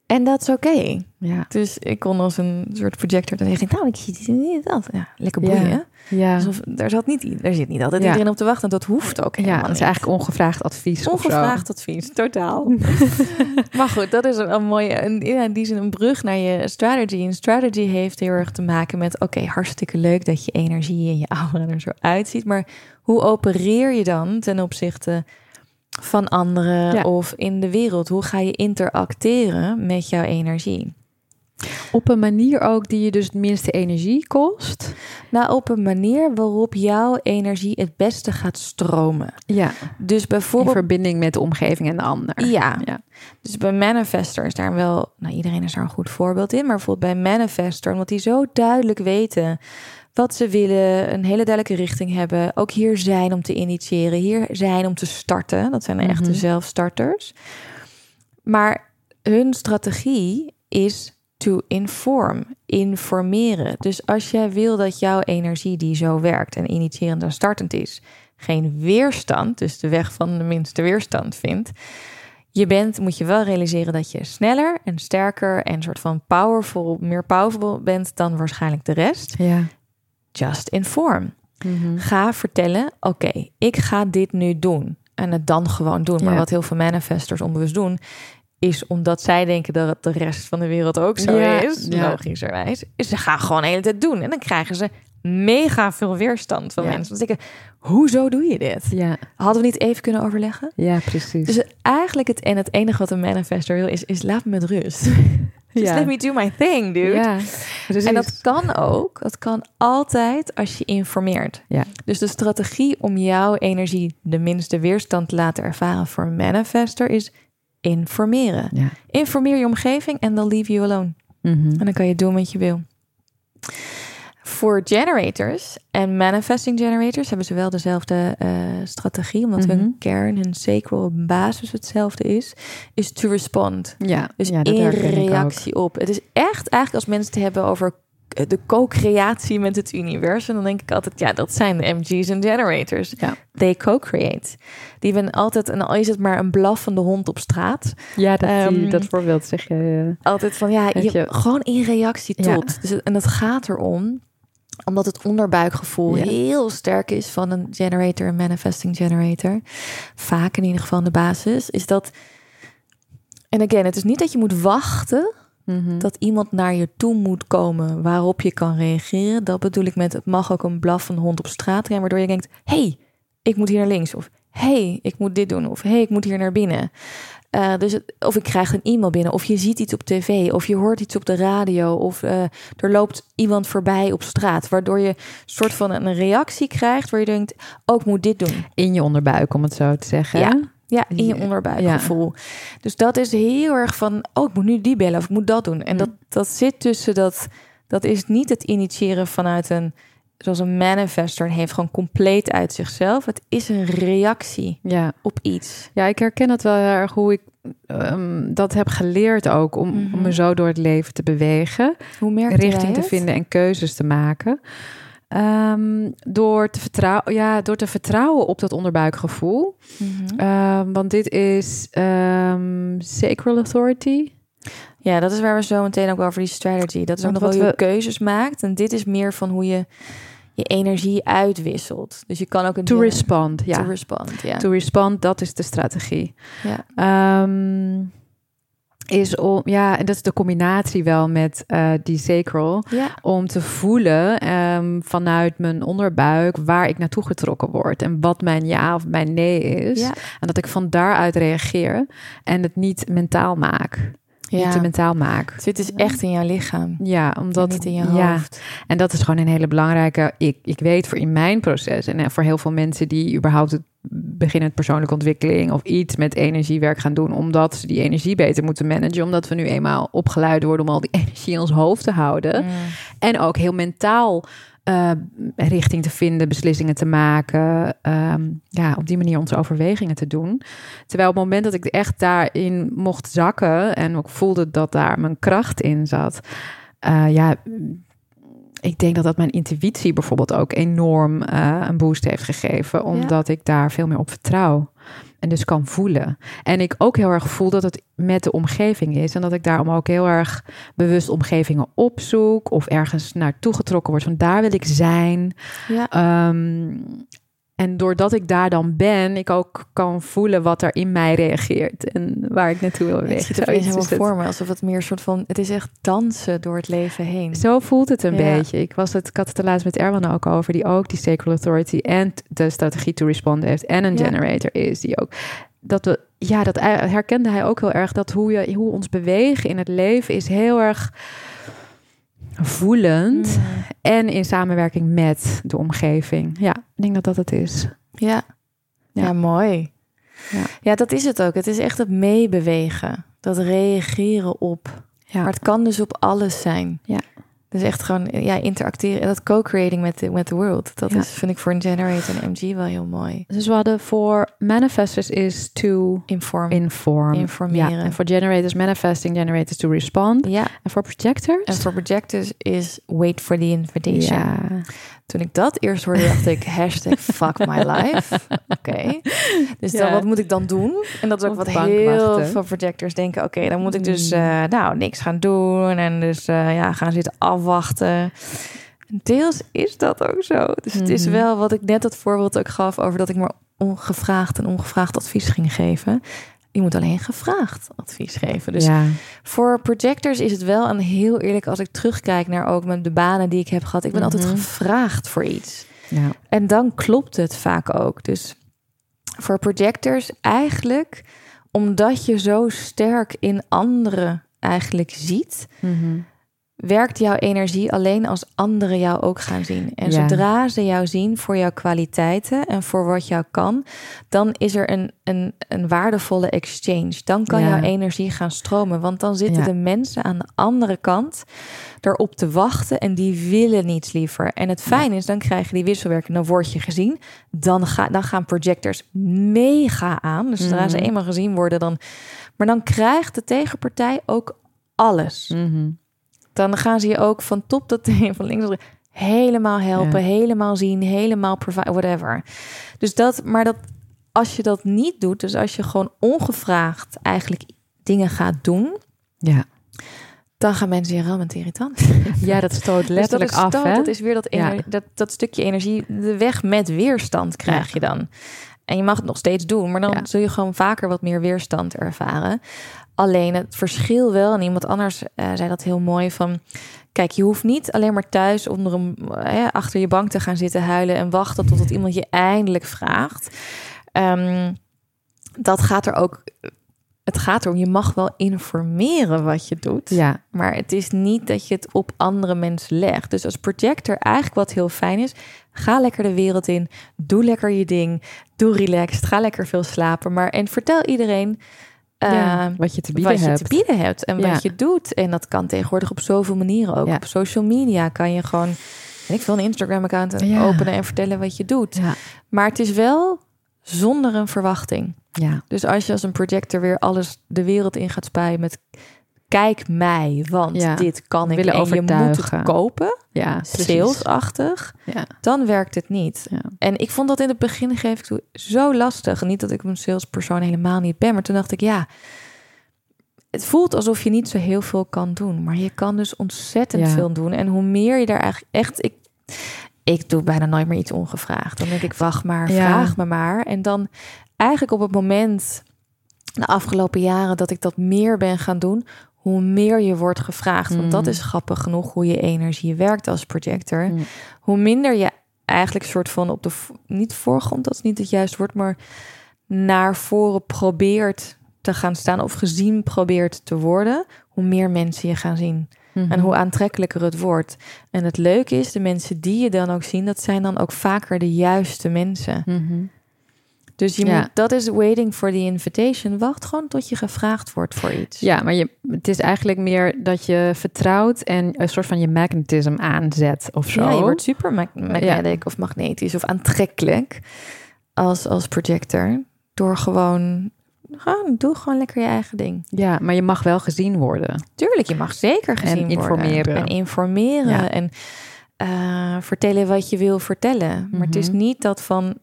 En dat is oké. Ja. Dus ik kon als een soort projector dan zeggen, nou, ik zie niet dat. Ja, lekker boeien. Ja. Ja. Alsof, daar, zat niet, daar zit niet altijd Ja. iedereen op te wachten. En dat hoeft ook ja, helemaal dat is niet. eigenlijk ongevraagd advies. Ongevraagd advies, totaal. [LAUGHS] maar goed, dat is een, een mooie, een, ja, in die zin een brug naar je strategy. En strategy heeft heel erg te maken met, oké, hartstikke leuk dat je energie en je aura er zo uitziet. Maar hoe opereer je dan ten opzichte van anderen Ja. of in de wereld? Hoe ga je interacteren met jouw energie? Op een manier ook die je dus het minste energie kost. Nou, op een manier waarop jouw energie het beste gaat stromen. Ja. Dus In bijvoorbeeld verbinding met de omgeving en de ander. Ja. Ja. Dus bij Manifester is daar wel, nou iedereen is daar een goed voorbeeld in, maar bijvoorbeeld bij Manifester, omdat die zo duidelijk weten wat ze willen, een hele duidelijke richting hebben, ook hier zijn om te initiëren, hier zijn om te starten. Dat zijn de echte Mhm. zelfstarters. Maar hun strategie is to inform, informeren. Dus als jij wil dat jouw energie die zo werkt en initiërend en startend is, geen weerstand, dus de weg van de minste weerstand vindt, je bent, moet je wel realiseren dat je sneller en sterker en soort van powerful, meer powerful bent dan waarschijnlijk de rest. Ja. Just inform. Mhm. Ga vertellen, oké, ik ga dit nu doen. En het dan gewoon doen. Maar Ja. wat heel veel manifestors onbewust doen, is omdat zij denken dat het de rest van de wereld ook zo Ja, is, ja. logischerwijs, is ze gaan gewoon de hele tijd doen. En dan krijgen ze mega veel weerstand van Ja. mensen. Want ze denken, hoezo doe je dit? Ja. Hadden we niet even kunnen overleggen? ja, precies. Dus eigenlijk het, en het enige wat een manifestor wil, is, is laat me met rust. [LAUGHS] Just let me do my thing, dude. En dat kan ook. Dat kan altijd als je informeert. Dus de strategie om jouw energie de minste weerstand te laten ervaren voor een manifester is informeren. Ja. Informeer je omgeving en dan leave you alone. Mhm. En dan kan je doen wat je wil. Voor generators en manifesting generators hebben ze wel dezelfde eh, strategie, omdat Mhm. hun kern, hun sacral basis hetzelfde is, is to respond. Ja, Dus ja, dat in reactie op. Het is echt eigenlijk als mensen het hebben over de co-creatie met het universum, dan denk ik altijd, ja, dat zijn de MG's en generators. Ja. They co-create. Die hebben altijd, en al is het maar een blaffende hond op straat, Ja, dat, die- Ehm, dat voorbeeld zeg je. altijd van, ja, je, je- gewoon in reactie Ja. tot. Dus en het gaat erom, omdat het onderbuikgevoel Ja. heel sterk is van een generator, een manifesting generator, vaak in ieder geval de basis, is dat, en again, het is niet dat je moet wachten mhm. dat iemand naar je toe moet komen waarop je kan reageren. Dat bedoel ik met het mag ook een blaffende hond op straat zijn, waardoor je denkt: hey, ik moet hier naar links. Of hey, ik moet dit doen. Of hey, ik moet hier naar binnen. Eh, dus het- of ik krijg een e-mail binnen, of je ziet iets op tv, of je hoort iets op de radio, of eh, er loopt iemand voorbij op straat, waardoor je een soort van een reactie krijgt waar je denkt: ook moet dit doen. In je onderbuik, om het zo te zeggen. Ja. Ja, in je Ja. onderbuikgevoel. Dus dat is heel erg van, oh, ik moet nu die bellen of ik moet dat doen. En Mm. dat, dat zit tussen dat, dat is niet het initiëren vanuit een, zoals een manifester heeft gewoon compleet uit zichzelf. Het is een reactie Ja. op iets. ja, ik herken het wel heel erg hoe ik ehm, dat heb geleerd ook. Om, Mhm. om me zo door het leven te bewegen. Hoe merk richting te vinden en keuzes te maken. Ehm, door, te vertrouwen, ja, door te vertrouwen op dat onderbuikgevoel. Mhm. Ehm, want dit is sacral authority. Ja, dat is waar we zo meteen ook over die strategy. Dat is ook nog wel hoe je we- keuzes maakt. En dit is meer van hoe je je energie uitwisselt. Dus je kan ook een To respond, ja. To respond, ja. To respond, dat is de strategie. ja. Ehm, is om, ja, en dat is de combinatie wel met eh, die sacral. Ja. Om te voelen ehm, vanuit mijn onderbuik waar ik naartoe getrokken word. En wat mijn ja of mijn nee is. Ja. En dat ik van daaruit reageer. En het niet mentaal maak. Niet te Ja. mentaal maak. Het zit dus echt in jouw lichaam. Ja, omdat niet in je ja, hoofd. en dat is gewoon een hele belangrijke. Ik, ik weet voor in mijn proces en eh, voor heel veel mensen die überhaupt het beginnen met persoonlijke ontwikkeling of iets met energiewerk gaan doen, omdat ze die energie beter moeten managen, omdat we nu eenmaal opgeleid worden om al die [LAUGHS] energie in ons hoofd te houden Mm. en ook heel mentaal eh, richting te vinden, beslissingen te maken, ehm, ja, op die manier onze overwegingen te doen. Terwijl op het moment dat ik echt daarin mocht zakken en ook voelde dat daar mijn kracht in zat, eh, ja, ik denk dat dat mijn intuïtie bijvoorbeeld ook enorm uh, een boost heeft gegeven. Omdat ik daar veel meer op vertrouw. En dus kan voelen. En ik ook heel erg voel dat het met de omgeving is. En dat ik daarom ook heel erg bewust omgevingen opzoek. Of ergens naartoe getrokken word. Van daar wil ik zijn. Ja. Um, en doordat ik daar dan ben, ik ook kan voelen wat er in mij reageert en waar ik naartoe wil bewegen. Het ziet er helemaal voor me, alsof het meer soort van, het is echt dansen door het leven heen. Zo voelt het een beetje. Ik was het, ik had het laatst met Erwan ook over, die ook die sacred authority en de strategie to respond heeft en een generator is, die ook dat we, ja, dat herkende hij ook heel erg, dat hoe je, hoe ons bewegen in het leven is heel erg voelend mm. en in samenwerking met de omgeving. Ja, ik denk dat dat het is. Ja, ja. mooi. Ja. ja, dat is het ook. Het is echt het meebewegen, dat reageren op. Ja. Maar het kan dus op alles zijn. Ja. Dus echt gewoon ja, interacteren. En dat co-creating met the, met the world. Dat is, vind ik voor een generator en MG wel heel mooi. Dus we hadden voor manifestors is to inform. inform. Informeren. Ja. En voor generators, manifesting generators to respond. Ja. En voor projectors? En voor projectors is wait for the invitation. Ja. Toen ik dat eerst hoorde, dacht ik [LAUGHS] hashtag fuck my life. Oké. Dus dan, wat moet ik dan doen? En dat is ook wat heel veel projectors denken. Oké, dan moet ik dus mm. uh, nou niks gaan doen. En dus uh, ja, gaan zitten afwachten. Deels is dat ook zo. Dus het is mhm. wel wat ik net het voorbeeld ook gaf over dat ik maar ongevraagd en ongevraagd advies ging geven. Je moet alleen gevraagd advies geven. Dus ja. voor projectors is het wel een heel eerlijk als ik terugkijk naar ook met de banen die ik heb gehad. Ik ben altijd mhm. gevraagd voor iets. Ja. En dan klopt het vaak ook. Dus voor projectors eigenlijk omdat je zo sterk in anderen eigenlijk ziet. Mhm werkt jouw energie alleen als anderen jou ook gaan zien. En zodra ze jou zien voor jouw kwaliteiten en voor wat jou kan, dan is er een, een, een waardevolle exchange. Dan kan jouw energie gaan stromen. Want dan zitten de mensen aan de andere kant erop te wachten en die willen niets liever. En het fijn is, dan krijg je die wisselwerking, dan word je gezien. Dan, ga, dan gaan projectors mega aan. Dus zodra ze mhm. eenmaal gezien worden, dan. Maar dan krijgt de tegenpartij ook alles. Mm dan gaan ze je ook van top tot teen, van links tot helemaal helpen, helemaal zien, helemaal provide, whatever. Dus dat, maar dat als je dat niet doet, dus als je gewoon ongevraagd eigenlijk dingen gaat doen, ja. dan gaan mensen je rammen irritant. [LAUGHS] Ja, dat stoot letterlijk [LAUGHS] dus dat af. Stoot, dat is weer dat, dat, dat stukje energie, de weg met weerstand krijg je dan. En je mag het nog steeds doen, maar dan zul je gewoon vaker wat meer weerstand ervaren. Alleen het verschil wel, en iemand anders uh, zei dat heel mooi van. Kijk, je hoeft niet alleen maar thuis onder een, uh, achter je bank te gaan zitten huilen en wachten totdat iemand je eindelijk vraagt. Um, dat gaat er ook. Het gaat erom, je mag wel informeren wat je doet. Ja. Maar het is niet dat je het op andere mensen legt. Dus als projector eigenlijk wat heel fijn is, ga lekker de wereld in. Doe lekker je ding. Doe relaxed. Ga lekker veel slapen. Maar en vertel iedereen uh, wat je te bieden wat hebt. je te bieden hebt en wat je doet. En dat kan tegenwoordig op zoveel manieren ook. Op social media kan je gewoon, ik wil een Instagram-account openen en vertellen wat je doet. Maar het is wel zonder een verwachting. Ja. Dus als je als een projector weer alles de wereld in gaat spuien met kijk mij, want dit kan ik. en je moet het kopen. Ja, salesachtig. Ja. Dan werkt het niet. Ja. En ik vond dat in het begin geef ik toe zo lastig. Niet dat ik een salespersoon helemaal niet ben, maar toen dacht ik ja. Het voelt alsof je niet zo heel veel kan doen, maar je kan dus ontzettend veel doen. En hoe meer je daar eigenlijk echt, ik, ik doe bijna nooit meer iets ongevraagd. Dan denk ik, wacht maar, vraag me maar. En dan eigenlijk op het moment de afgelopen jaren dat ik dat meer ben gaan doen, hoe meer je wordt gevraagd. Want dat mm. is grappig genoeg hoe je energie werkt als projector. Mm. Hoe minder je eigenlijk soort van op de niet voorgrond, dat is niet het juiste woord, maar naar voren probeert te gaan staan of gezien probeert te worden, hoe meer mensen je gaan zien. En hoe mhm. aantrekkelijker het wordt. En het leuke is, de mensen die je dan ook zien, dat zijn dan ook vaker de juiste mensen. Mm dus je moet, dat is waiting for the invitation. Wacht gewoon tot je gevraagd wordt voor iets. Ja, maar je, het is eigenlijk meer dat je vertrouwt en een soort van je magnetism aanzet of zo. Ja, je wordt super magnetic of magnetisch of aantrekkelijk als, als projector. Door gewoon, gewoon, doe gewoon lekker je eigen ding. Ja, maar je mag wel gezien worden. Tuurlijk, je mag zeker gezien en informeren. worden. En informeren. En uh, vertellen wat je wil vertellen. Maar het is Mhm. niet dat van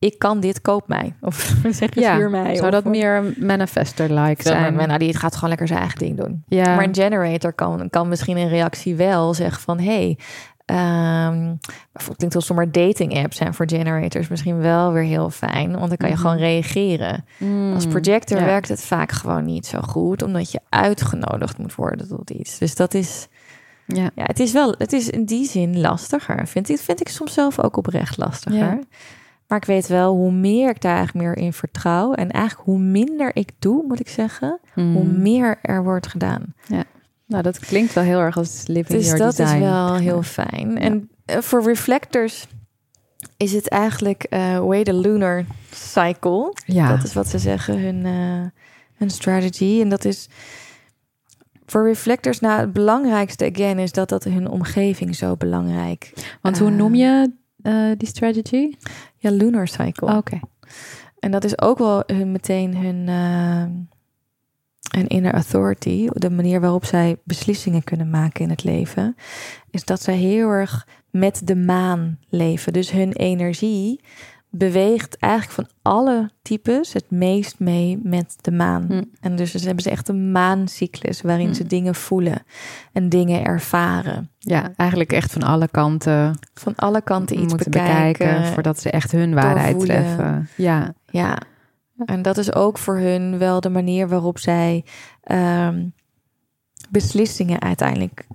ik kan dit, koop mij. [LAUGHS] Of zeg je Ja, huur mij. Zou of, dat meer manifester-like Zeg maar, zijn? nou, die gaat gewoon lekker zijn eigen ding doen. ja. Maar een generator kan, kan misschien in reactie wel zeggen van... hey, ehm bijvoorbeeld klinkt alsof maar dating apps zijn voor generators misschien wel weer heel fijn. Want dan kan je Mhm. gewoon reageren. Mm, Als projector ja. werkt het vaak gewoon niet zo goed, omdat je uitgenodigd moet worden tot iets. Dus dat is, Ja. ja, het is wel, het is in die zin lastiger. Vind ik, vind ik soms zelf ook oprecht lastiger. Ja. Maar ik weet wel, hoe meer ik daar eigenlijk meer in vertrouw en eigenlijk hoe minder ik doe, moet ik zeggen, Mm. hoe meer er wordt gedaan. Nou, dat klinkt wel heel erg als living Dus your dat design. is wel heel fijn. En eh, voor reflectors is het eigenlijk eh way the lunar cycle. Ja. Dat is wat ze zeggen, hun, eh, hun strategy. En dat is voor reflectors, nou, het belangrijkste again is dat dat hun omgeving zo belangrijk. Want hoe noem je eh, die strategy? Ja, lunar cycle. Oké. En dat is ook wel hun, meteen hun, eh, hun inner authority. De manier waarop zij beslissingen kunnen maken in het leven. Is dat zij heel erg met de maan leven. Dus hun energie beweegt eigenlijk van alle types het meest mee met de maan. Hm. En dus ze hebben ze echt een maancyclus waarin Hm. ze dingen voelen en dingen ervaren. Ja, eigenlijk echt van alle kanten Van alle kanten iets moeten bekijken. bekijken, voordat ze echt hun waarheid doorvoelen. treffen. Ja. Ja, en dat is ook voor hun wel de manier waarop zij ehm, beslissingen uiteindelijk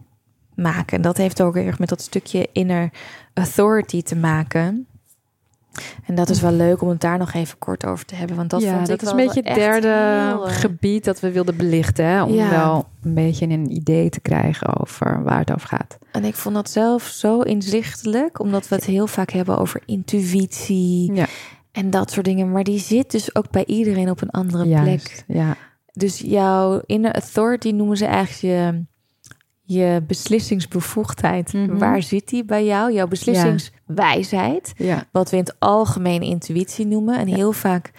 maken. En dat heeft ook erg met dat stukje inner authority te maken. En dat is wel leuk om het daar nog even kort over te hebben. Want dat ja, vond dat ik is een beetje het derde heel, gebied dat we wilden belichten. Hè? Om Ja. wel een beetje een idee te krijgen over waar het over gaat. En ik vond dat zelf zo inzichtelijk, omdat we het heel vaak hebben over intuïtie Ja, en dat soort dingen. Maar die zit dus ook bij iedereen op een andere plek. Ja. Dus jouw inner authority noemen ze eigenlijk je, je beslissingsbevoegdheid. Mhm. Waar zit die bij jou? Jouw beslissingswijsheid. Ja. Wat we in het algemeen intuïtie noemen. En Ja. heel vaak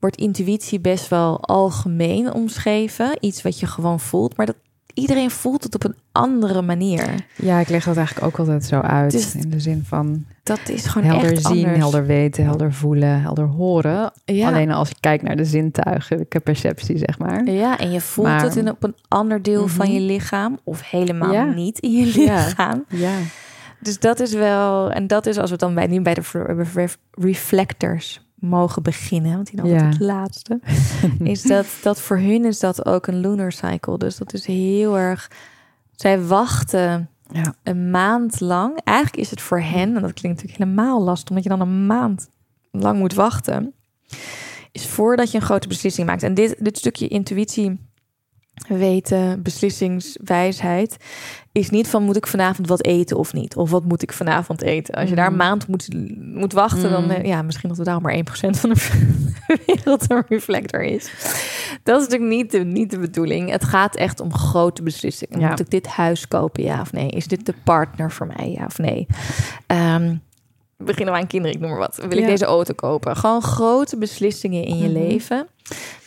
wordt intuïtie best wel algemeen omschreven. Iets wat je gewoon voelt. Maar dat, iedereen voelt het op een andere manier. ja, ik leg dat eigenlijk ook altijd zo uit. Dus- in de zin van Dat is gewoon helder echt zien, anders. helder weten, helder voelen, helder horen. Ja. Alleen als je kijkt naar de zintuigen, de perceptie, zeg maar. Ja, en je voelt Maar- het in, op een ander deel van Mhm. je lichaam. Of helemaal Ja. niet in je Ja. lichaam. Ja. Dus dat is wel, en dat is als we dan bij, nu bij de re- re- reflectors mogen beginnen, want die dan Ja. het laatste, [LAUGHS] is dat, dat voor hun is dat ook een lunar cycle. Dus dat is heel erg, zij wachten Ja. een maand lang. Eigenlijk is het voor hen, en dat klinkt natuurlijk helemaal lastig, omdat je dan een maand lang moet wachten, is voordat je een grote beslissing maakt. En dit, dit stukje intuïtie, weten, beslissingswijsheid, is niet van moet ik vanavond wat eten of niet? Of wat moet ik vanavond eten? Als je daar een Mm. maand moet, moet wachten, dan Mm. eh, ja, misschien dat we daar maar 1% van de [LAUGHS] wereld een reflector is. Dat is natuurlijk niet de, niet de bedoeling. Het gaat echt om grote beslissingen. Ja. Moet ik dit huis kopen, ja of nee? Is dit de partner voor mij, ja of nee? Ehm, beginnen we aan kinderen, ik noem maar wat. Wil ik Ja. deze auto kopen? Gewoon grote beslissingen in je Mhm. leven.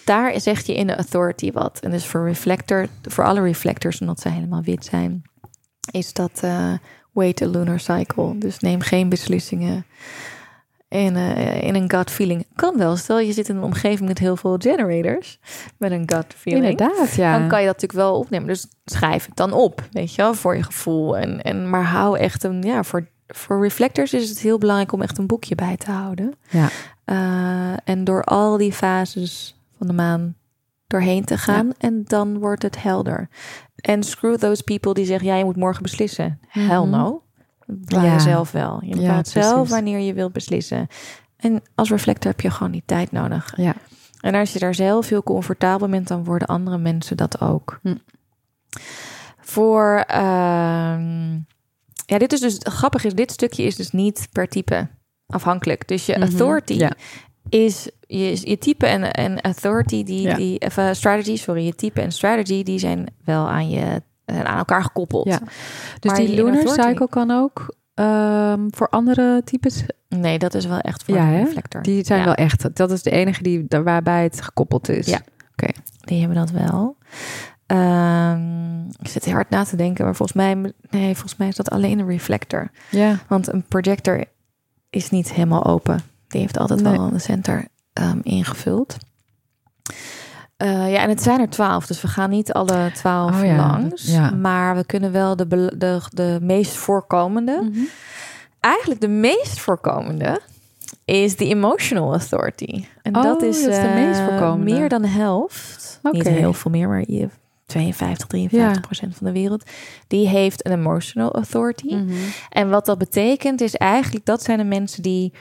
Daar zegt je in de authority wat. En dus voor reflector, voor alle reflectors, omdat ze helemaal wit zijn, is dat eh wait a lunar cycle. Dus neem geen beslissingen in, eh, in een gut feeling. Kan wel. Stel je zit in een omgeving met heel veel generators met een gut feeling. Inderdaad, ja. Dan kan je dat natuurlijk wel opnemen. Dus schrijf het dan op, weet je wel, voor je gevoel. En, en, maar hou echt een, ja, voor, voor reflectors is het heel belangrijk om echt een boekje bij te houden. Ja. Eh, en door al die fases van de maan doorheen te gaan. En dan wordt het helder. En screw those people die zeggen, ja, je moet morgen beslissen. Hell Mhm. no. Bepaal Ja. je zelf wel. Je bepaalt zelf wanneer je wilt beslissen. En als reflector heb je gewoon die tijd nodig. Ja. En als je daar zelf heel comfortabel bent, dan worden andere mensen dat ook. Hm. Voor, ehm, ja, dit is dus, grappig is, dit stukje is dus niet per type afhankelijk. Dus je Mhm. authority Ja. is, je, je type en, en authority, die, Ja. die, of, eh, strategy, sorry, je type en strategy, die zijn wel aan je, aan elkaar gekoppeld. Ja. Dus Maar die lunar cycle kan ook ehm, voor andere types. Nee, dat is wel echt voor Ja, een reflector. Die zijn Ja. wel echt. Dat is de enige die waarbij het gekoppeld is. Ja. Die hebben dat wel. Ehm, ik zit heel hard na te denken, maar volgens mij, nee, volgens mij is dat alleen een reflector. Ja. Want een projector is niet helemaal open. Die heeft altijd Nee. wel een center ehm, ingevuld. Eh, ja, en het zijn er twaalf, dus we gaan niet alle twaalf Oh ja, langs. ja. Maar we kunnen wel de, de, de meest voorkomende. Mhm. Eigenlijk de meest voorkomende is de emotional authority. En Oh, dat is, dat is de meest eh, voorkomende. meer dan de helft. Niet Oké. heel veel meer, maar je 52, 53 procent van de wereld. Die heeft een emotional authority. En wat dat betekent is eigenlijk dat zijn de mensen die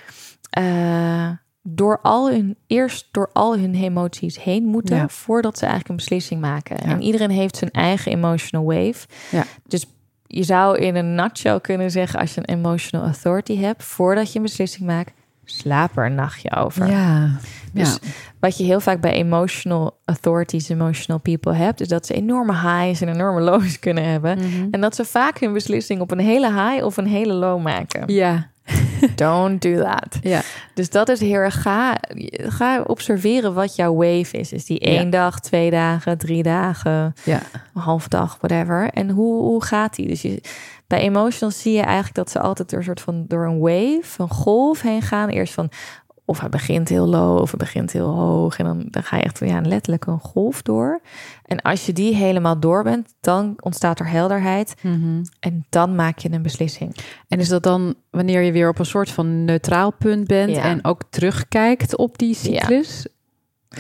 door al hun eerst door al hun emoties heen moeten Ja. voordat ze eigenlijk een beslissing maken. Ja. En iedereen heeft zijn eigen emotional wave. Ja. Dus je zou in een nutshell kunnen zeggen als je een emotional authority hebt, voordat je een beslissing maakt, slaap er een nachtje over. Ja. Dus ja. wat je heel vaak bij emotional authorities, emotional people hebt, is dat ze enorme highs en enorme lows [LAUGHS] kunnen hebben. Mhm. En dat ze vaak hun beslissing op een hele high of een hele low maken. Ja. [LAUGHS] Don't do that. Ja. Dus dat is heel erg. Ga, ga observeren wat jouw wave is. Is die één Ja. dag, twee dagen, drie dagen, Ja. een half dag, whatever. En hoe, hoe gaat die? Dus je, bij emotional zie je eigenlijk dat ze altijd door een soort van door een wave, een golf heen gaan. Eerst van of hij begint heel low of hij begint heel hoog. En dan, dan ga je echt ja, letterlijk een golf door. En als je die helemaal door bent, dan ontstaat er helderheid. Mhm. En dan maak je een beslissing. En is dat dan wanneer je weer op een soort van neutraal punt bent Ja. en ook terugkijkt op die cyclus?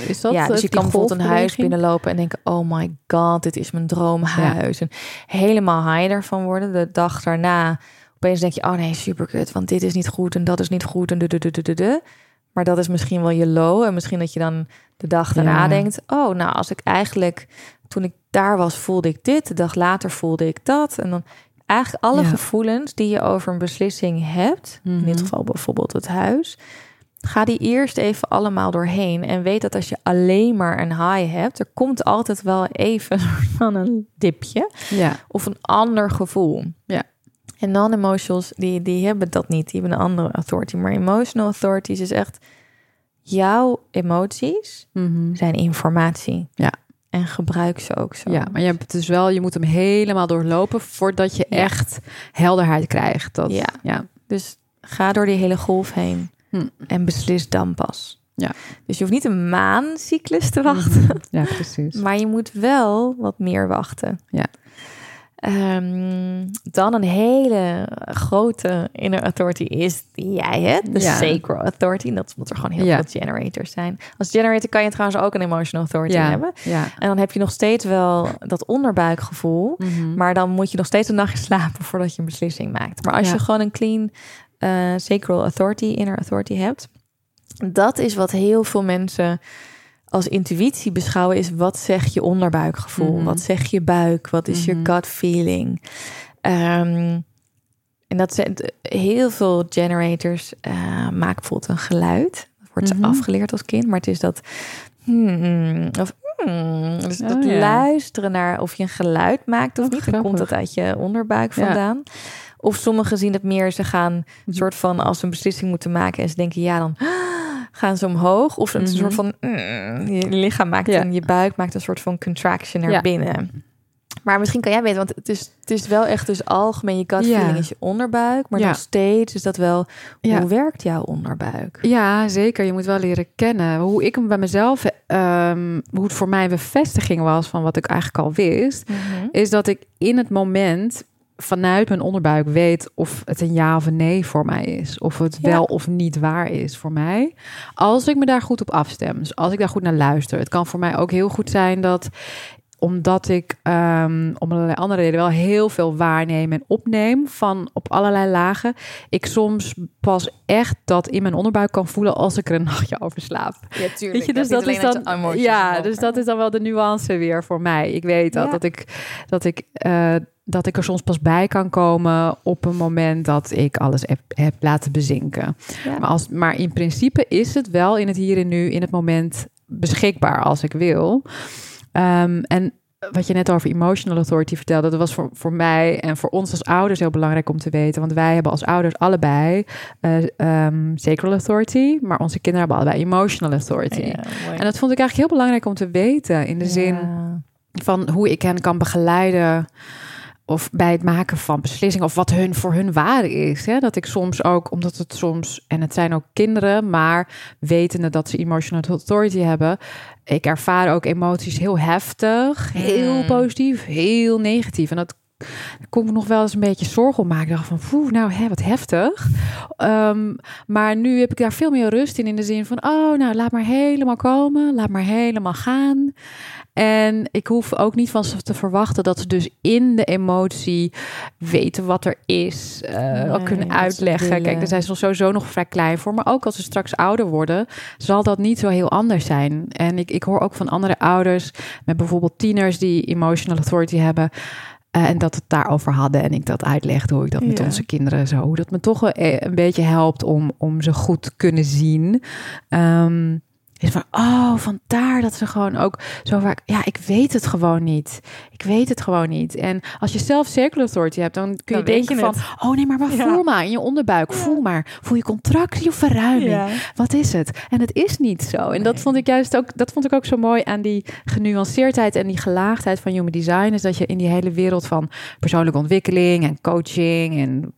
Is dat ja, dus eh, je kan bijvoorbeeld een huis binnenlopen en denken: oh my god, dit is mijn droomhuis. En helemaal high ervan worden. De dag daarna opeens denk je: oh nee, super kut, want dit is niet goed en dat is niet goed en de de de de. Maar dat is misschien wel je low en misschien dat je dan de dag daarna Ja. denkt: oh, nou als ik eigenlijk toen ik daar was voelde ik dit, de dag later voelde ik dat en dan eigenlijk alle Ja. gevoelens die je over een beslissing hebt, in dit Mhm. geval bijvoorbeeld het huis, Ga die eerst even allemaal doorheen. En weet dat als je alleen maar een high hebt, er komt altijd wel even van een dipje Ja. of een ander gevoel. Ja. En non-emotionals, die, die hebben dat niet. Die hebben een andere authority. Maar emotional authorities is echt... Jouw emoties Mhm. zijn informatie. Ja. En gebruik ze ook zo. Ja, maar je hebt dus wel, je moet hem helemaal doorlopen voordat je Ja. echt helderheid krijgt. Dat, Ja. ja. Dus ga door die hele golf heen. Hm. En beslis dan pas. Ja. Dus je hoeft niet een maancyclus te wachten. [LAUGHS] Ja, precies. Maar je moet wel wat meer wachten. Ja. Ehm, dan een hele grote inner authority is die jij hebt. De Ja. sacral authority. En dat is omdat er gewoon heel Ja. veel generators zijn. Als generator kan je trouwens ook een emotional authority ja. hebben. Ja. En dan heb je nog steeds wel dat onderbuikgevoel. Mhm. Maar dan moet je nog steeds een nachtje slapen voordat je een beslissing maakt. Maar als je gewoon een clean eh, sacral authority, inner authority hebt, dat is wat heel veel mensen als intuïtie beschouwen is wat zegt je onderbuikgevoel, Mhm. wat zegt je buik, wat is je Mhm. gut feeling. Ehm, en dat zijn heel veel generators eh, maken bijvoorbeeld een geluid. Dat wordt Mhm. ze afgeleerd als kind, maar het is dat hmm, of hmm, dus Oh, dat ja. luisteren naar of je een geluid maakt of Oh, niet. Dan komt dat uit je onderbuik Ja. Of sommigen zien het meer, ze gaan een Mhm. soort van als ze een beslissing moeten maken en ze denken ja, dan [GASPS] gaan ze omhoog. Of een Mhm. soort van mm, je lichaam maakt Ja. en je buik maakt een soort van contraction naar Ja. binnen. Maar misschien kan jij weten, want het is, het is wel echt dus algemeen je gut Ja. is je onderbuik, maar nog steeds is dat wel hoe werkt jouw onderbuik? Ja, zeker. Je moet wel leren kennen. Hoe ik hem bij mezelf, ehm, hoe het voor mij een bevestiging was van wat ik eigenlijk al wist, is dat ik in het moment vanuit mijn onderbuik weet of het een ja of een nee voor mij is. Of het Ja. wel of niet waar is voor mij. Als ik me daar goed op afstem. Dus als ik daar goed naar luister. Het kan voor mij ook heel goed zijn dat omdat ik ehm, om allerlei andere redenen wel heel veel waarneem en opneem van op allerlei lagen. Ik soms pas echt dat in mijn onderbuik kan voelen als ik er een [LAUGHS] nachtje over slaap. Ja, tuurlijk. Weet je, dus dat, is dan. Ja, dus dat is dan wel de nuance weer voor mij. Ik weet dat, Ja. dat ik dat ik eh, dat ik er soms pas bij kan komen op een moment dat ik alles heb, heb laten bezinken. Ja. Maar, als, maar in principe is het wel in het hier en nu, in het moment beschikbaar als ik wil. Ehm, en wat je net over emotional authority vertelde, dat was voor, voor mij en voor ons als ouders heel belangrijk om te weten. Want wij hebben als ouders allebei ehm, sacral authority, maar onze kinderen hebben allebei emotional authority. Ja. En dat vond ik eigenlijk heel belangrijk om te weten. In de zin, van hoe ik hen kan begeleiden of bij het maken van beslissingen of wat hun voor hun waarde is. Hè? Dat ik soms ook, omdat het soms, en het zijn ook kinderen, maar wetende dat ze emotional authority hebben, ik ervaar ook emoties heel heftig, heel Hmm. positief, heel negatief. En dat kon ik nog wel eens een beetje zorgen om maken. Ik dacht van, poeh, nou, hè, wat heftig. Ehm, maar nu heb ik daar veel meer rust in, in de zin van, oh, nou, laat maar helemaal komen, laat maar helemaal gaan. En ik hoef ook niet van ze te verwachten dat ze dus in de emotie weten wat er is, Nee, kunnen uitleggen. Kijk, daar zijn ze sowieso nog vrij klein voor. Maar ook als ze straks ouder worden, zal dat niet zo heel anders zijn. En ik, ik hoor ook van andere ouders, met bijvoorbeeld tieners die emotional authority hebben. eh, en dat het daarover hadden en ik dat uitlegde hoe ik dat met Ja. onze kinderen zo. Hoe dat me toch eh, een beetje helpt om, om ze goed te kunnen zien. Ehm, is van, oh, vandaar dat ze gewoon ook zo vaak... Ja, ik weet het gewoon niet. Ik weet het gewoon niet. En als je zelf circle authority hebt, dan kun je Dan denken je van... Oh nee, maar Ja. voel maar in je onderbuik. Voel maar. Voel je contractie of verruiming? Wat is het? En het is niet zo. En dat vond ik juist ook, dat vond ik ook zo mooi aan die genuanceerdheid en die gelaagdheid van human design. Is dat je in die hele wereld van persoonlijke ontwikkeling en coaching en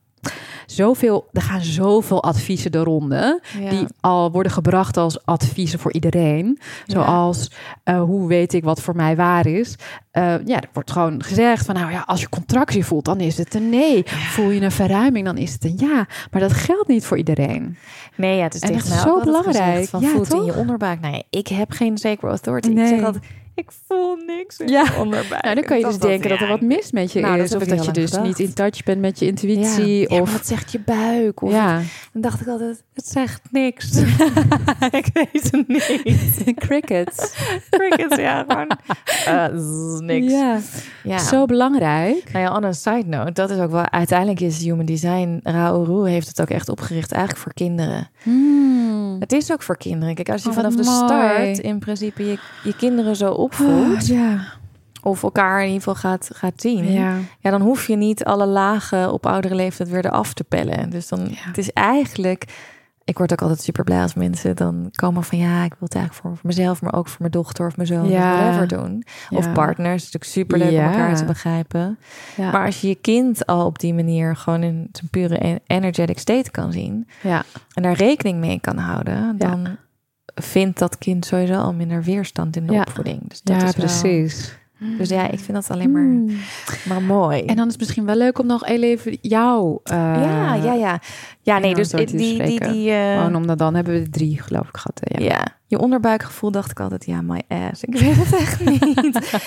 zoveel, er gaan zoveel adviezen de ronde. Ja. Die al worden gebracht als adviezen voor iedereen. Zoals, eh, hoe weet ik wat voor mij waar is? Eh, ja, er wordt gewoon gezegd van, nou ja, als je contractie voelt, dan is het een nee. Voel je een verruiming, dan is het een ja. Maar dat geldt niet voor iedereen. Nee, ja, het is mij zo belangrijk. Van Ja, voet in je onderbuik. Nou ja, ik heb geen sacred authority. Nee. Ik zeg altijd, ik voel niks in Ja. je onderbuik. Nou, dan kan je dus denken dat er wat mis met je Nou, is. Of dat je dus niet in touch bent met je intuïtie. Ja, of dat zegt je buik. Of ja, Dan dacht ik altijd, het zegt niks. [LAUGHS] [LAUGHS] ik weet het niet. [LAUGHS] crickets. Crickets, ja, gewoon eh, niks. Ja, Ja. zo belangrijk. Nou ja, on a side note, dat is ook wel... Uiteindelijk is Human Design... Raoul heeft het ook echt opgericht eigenlijk voor kinderen. Hmm. Het is ook voor kinderen. Kijk, als je Oh, wat vanaf de mooi. start in principe je, je kinderen zo opvoedt... Oh, ja. of elkaar in ieder geval gaat, gaat zien... ja. Ja, dan hoef je niet alle lagen op oudere leeftijd weer eraf te pellen. Dus dan, Ja. het is eigenlijk... Ik word ook altijd super blij als mensen dan komen van... ja, ik wil het eigenlijk voor, mezelf, maar ook voor mijn dochter of mijn zoon Ja. of whatever doen. Of partners, het is natuurlijk super leuk om elkaar te begrijpen. Ja. Maar als je je kind al op die manier gewoon in zijn pure en- energetic state kan zien... ja. en daar rekening mee kan houden... Dan vindt dat kind sowieso al minder weerstand in de Ja. opvoeding. Dus dat ja, is wel- precies. Dus ja, ik vind dat alleen maar, Hmm. maar mooi. En dan is het misschien wel leuk om nog even jou... eh, ja, ja, ja. Ja, nee, dus die, die, die, die, eh, Gewoon omdat dan hebben we drie, geloof ik, gehad. Ja. ja. je onderbuikgevoel dacht ik altijd, ja, my ass. Ik weet het echt [LAUGHS] niet.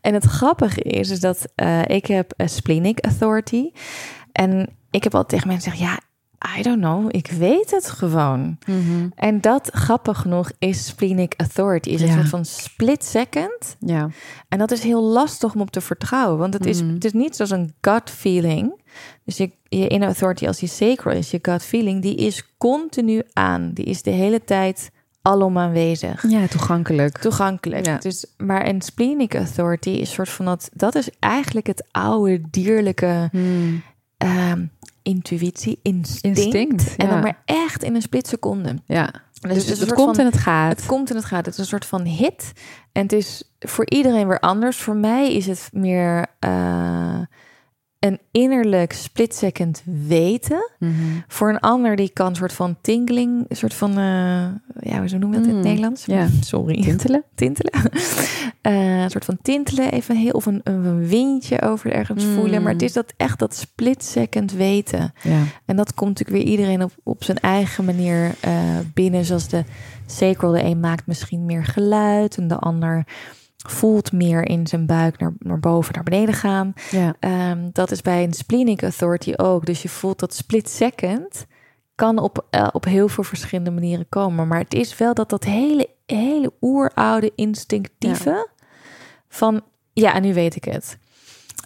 en het grappige is, is dat ik heb een splenic authority. En ik heb altijd tegen mensen gezegd, ja, I don't know, ik weet het gewoon. Mhm. En dat, grappig genoeg, is splenic authority. Is een soort van split second. ja. En dat is heel lastig om op te vertrouwen. Want het is, Mhm. het is niet zoals een gut feeling. Dus je, je inner authority als die sacral is, je gut feeling, die is continu aan. Die is de hele tijd alom aanwezig. Ja, toegankelijk. Toegankelijk. Ja. Dus, maar een splenic authority is soort van dat... Dat is eigenlijk het oude dierlijke Hmm. ehm, intuïtie, instinct. Instinct, En ja. dan maar echt in een split-seconde. Ja, Dus, dus, het komt van- en het gaat. het komt en het gaat. Het is een soort van hit. En het is voor iedereen weer anders. Voor mij is het meer eh, een innerlijk split-second weten. Mhm. Voor een ander die kan een soort van tingling, een soort van, eh, ja, hoe noemen we dat in het Mm, Nederlands? ja. Sorry. Tintelen? [LAUGHS] Tintelen. Eh, een soort van tintelen, even heel, of een, een windje over ergens Mm. voelen. Maar het is dat echt dat split-second weten. Ja. En dat komt natuurlijk weer iedereen op, op zijn eigen manier eh, binnen. Zoals de sacral, de een maakt misschien meer geluid en de ander voelt meer in zijn buik naar, naar boven, naar beneden gaan. Ja. Ehm, dat is bij een splenic authority ook. Dus je voelt dat split second kan op, eh, op heel veel verschillende manieren komen. Maar het is wel dat dat hele, hele oeroude instinctieve van ja, nu weet ik het.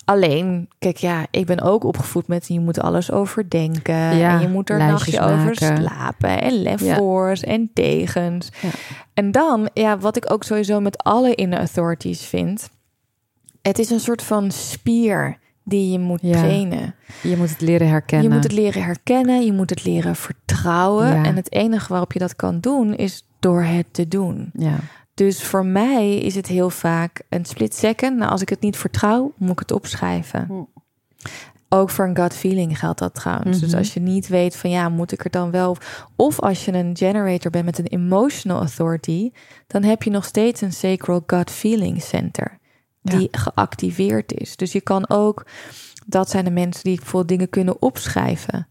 Alleen, kijk, ja, ik ben ook opgevoed met je moet alles overdenken. Ja, en je moet er nachtje over slapen. En lefvoors en tegens. Ja. En dan, ja, wat ik ook sowieso met alle inner authorities vind. Het is een soort van spier die je moet trainen. Je moet het leren herkennen. Je moet het leren herkennen, je moet het leren vertrouwen. En het enige waarop je dat kan doen is door het te doen. Ja. Dus voor mij is het heel vaak een split second. Nou, als ik het niet vertrouw, moet ik het opschrijven. Hm. Ook voor een gut feeling geldt dat trouwens. Dus mhm. als je niet weet van ja, moet ik er dan wel. Of als je een generator bent met een emotional authority, dan heb je nog steeds een sacral gut feeling center die geactiveerd is. Dus je kan ook, dat zijn de mensen die bijvoorbeeld dingen kunnen opschrijven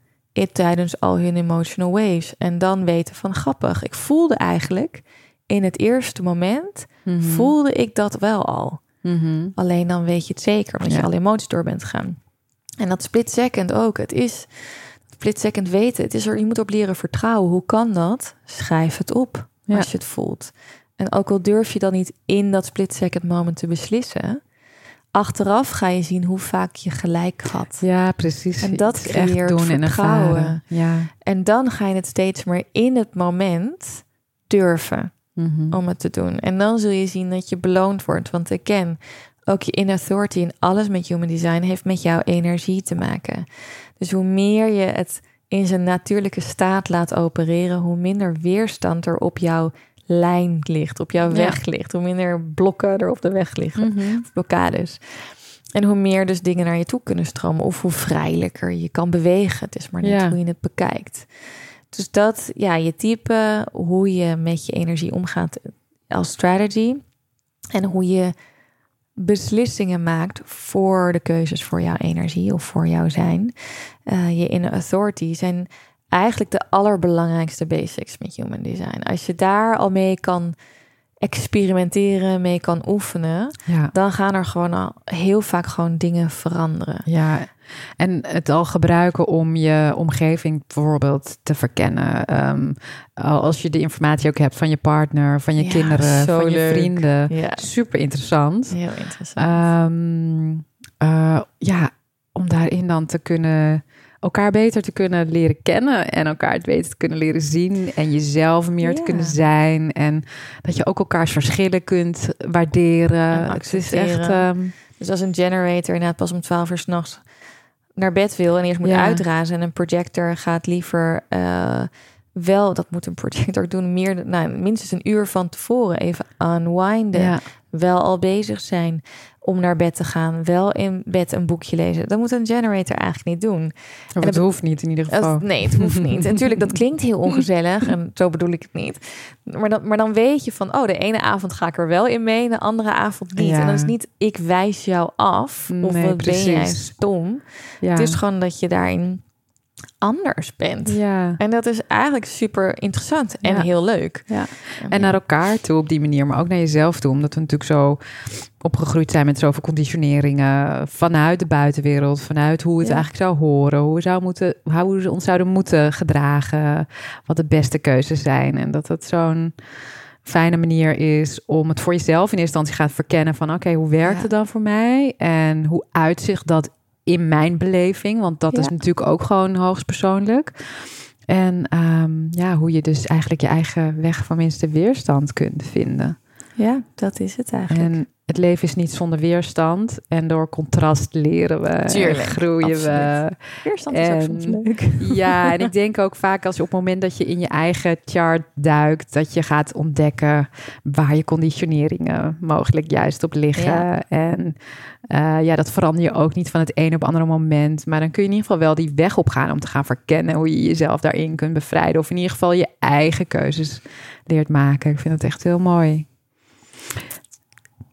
tijdens al hun emotional waves. En dan weten van grappig, ik voelde eigenlijk in het eerste moment, mhm. voelde ik dat wel al. Mhm. Alleen dan weet je het zeker, want je alle emoties door bent gegaan. En dat split second ook. Het is split second weten. Het is er, je moet op leren vertrouwen. Hoe kan dat? Schrijf het op als je het voelt. En ook al durf je dan niet in dat split second moment te beslissen, achteraf ga je zien hoe vaak je gelijk had. Ja, precies. En dat creëert doen vertrouwen. Ja. En dan ga je het steeds meer in het moment durven mhm. om het te doen. En dan zul je zien dat je beloond wordt. Want ik ken ook je inner authority en alles met human design heeft met jouw energie te maken. Dus hoe meer je het in zijn natuurlijke staat laat opereren, hoe minder weerstand er op jouw lijn ligt, op jouw weg ligt, hoe minder blokken er op de weg liggen, mhm. of blokkades. En hoe meer dus dingen naar je toe kunnen stromen, of hoe vrijelijker je kan bewegen. Het is maar net hoe je het bekijkt. Dus dat, ja, je type, hoe je met je energie omgaat als strategy. En hoe je beslissingen maakt voor de keuzes voor jouw energie of voor jouw zijn. Uh, je inner authority zijn eigenlijk de allerbelangrijkste basics met human design. Als je daar al mee kan experimenteren, mee kan oefenen, ja. dan gaan er gewoon al heel vaak gewoon dingen veranderen. Ja, en het al gebruiken om je omgeving bijvoorbeeld te verkennen. Ehm, als je de informatie ook hebt van je partner, van je kinderen, van je vrienden. Ja. Super interessant. Heel interessant. Um, ja, om daarin dan te kunnen elkaar beter te kunnen leren kennen en elkaar het beter te kunnen leren zien en jezelf meer te kunnen zijn en dat je ook elkaars verschillen kunt waarderen. Het is echt. Um... Dus als een generator inderdaad pas om 12 uur s'nachts naar bed wil en eerst moet uitrazen en een projector gaat liever uh, wel, dat moet een projector [LAUGHS] doen, meer, nou, minstens een uur van tevoren even unwinden, wel al bezig zijn om naar bed te gaan, wel in bed een boekje lezen. Dat moet een generator eigenlijk niet doen. Of het hoeft niet in ieder geval. nee, het hoeft niet. en [LAUGHS] natuurlijk, dat klinkt heel ongezellig en zo bedoel ik het niet. Maar dan, maar dan weet je van, oh, de ene avond ga ik er wel in mee, de andere avond niet. En dan is niet, ik wijs jou af of nee, wat ben jij stom. Ja. Het is gewoon dat je daarin anders bent. Ja. En dat is eigenlijk super interessant en heel leuk. Ja. En naar elkaar toe op die manier, maar ook naar jezelf toe. Omdat we natuurlijk zo opgegroeid zijn met zoveel conditioneringen vanuit de buitenwereld, vanuit hoe het eigenlijk zou horen, hoe we, zou moeten, hoe we ons zouden moeten gedragen, wat de beste keuzes zijn. En dat het zo'n fijne manier is om het voor jezelf in eerste instantie gaan verkennen van oké, hoe werkt het dan voor mij en hoe uitzicht dat in mijn beleving, want dat is natuurlijk ook gewoon hoogstpersoonlijk. En um, ja, hoe je dus eigenlijk je eigen weg van minste weerstand kunt vinden. Ja, dat is het eigenlijk. En het leven is niet zonder weerstand. En door contrast leren we, Tuurlijk, groeien we. Weerstand is ook soms leuk. [LAUGHS] Ja, en ik denk ook vaak als je op het moment dat je in je eigen chart duikt, dat je gaat ontdekken waar je conditioneringen mogelijk juist op liggen. En uh, ja, dat verander je ook niet van het een op het andere moment. Maar dan kun je in ieder geval wel die weg op gaan om te gaan verkennen hoe je jezelf daarin kunt bevrijden. Of in ieder geval je eigen keuzes leert maken. Ik vind het echt heel mooi.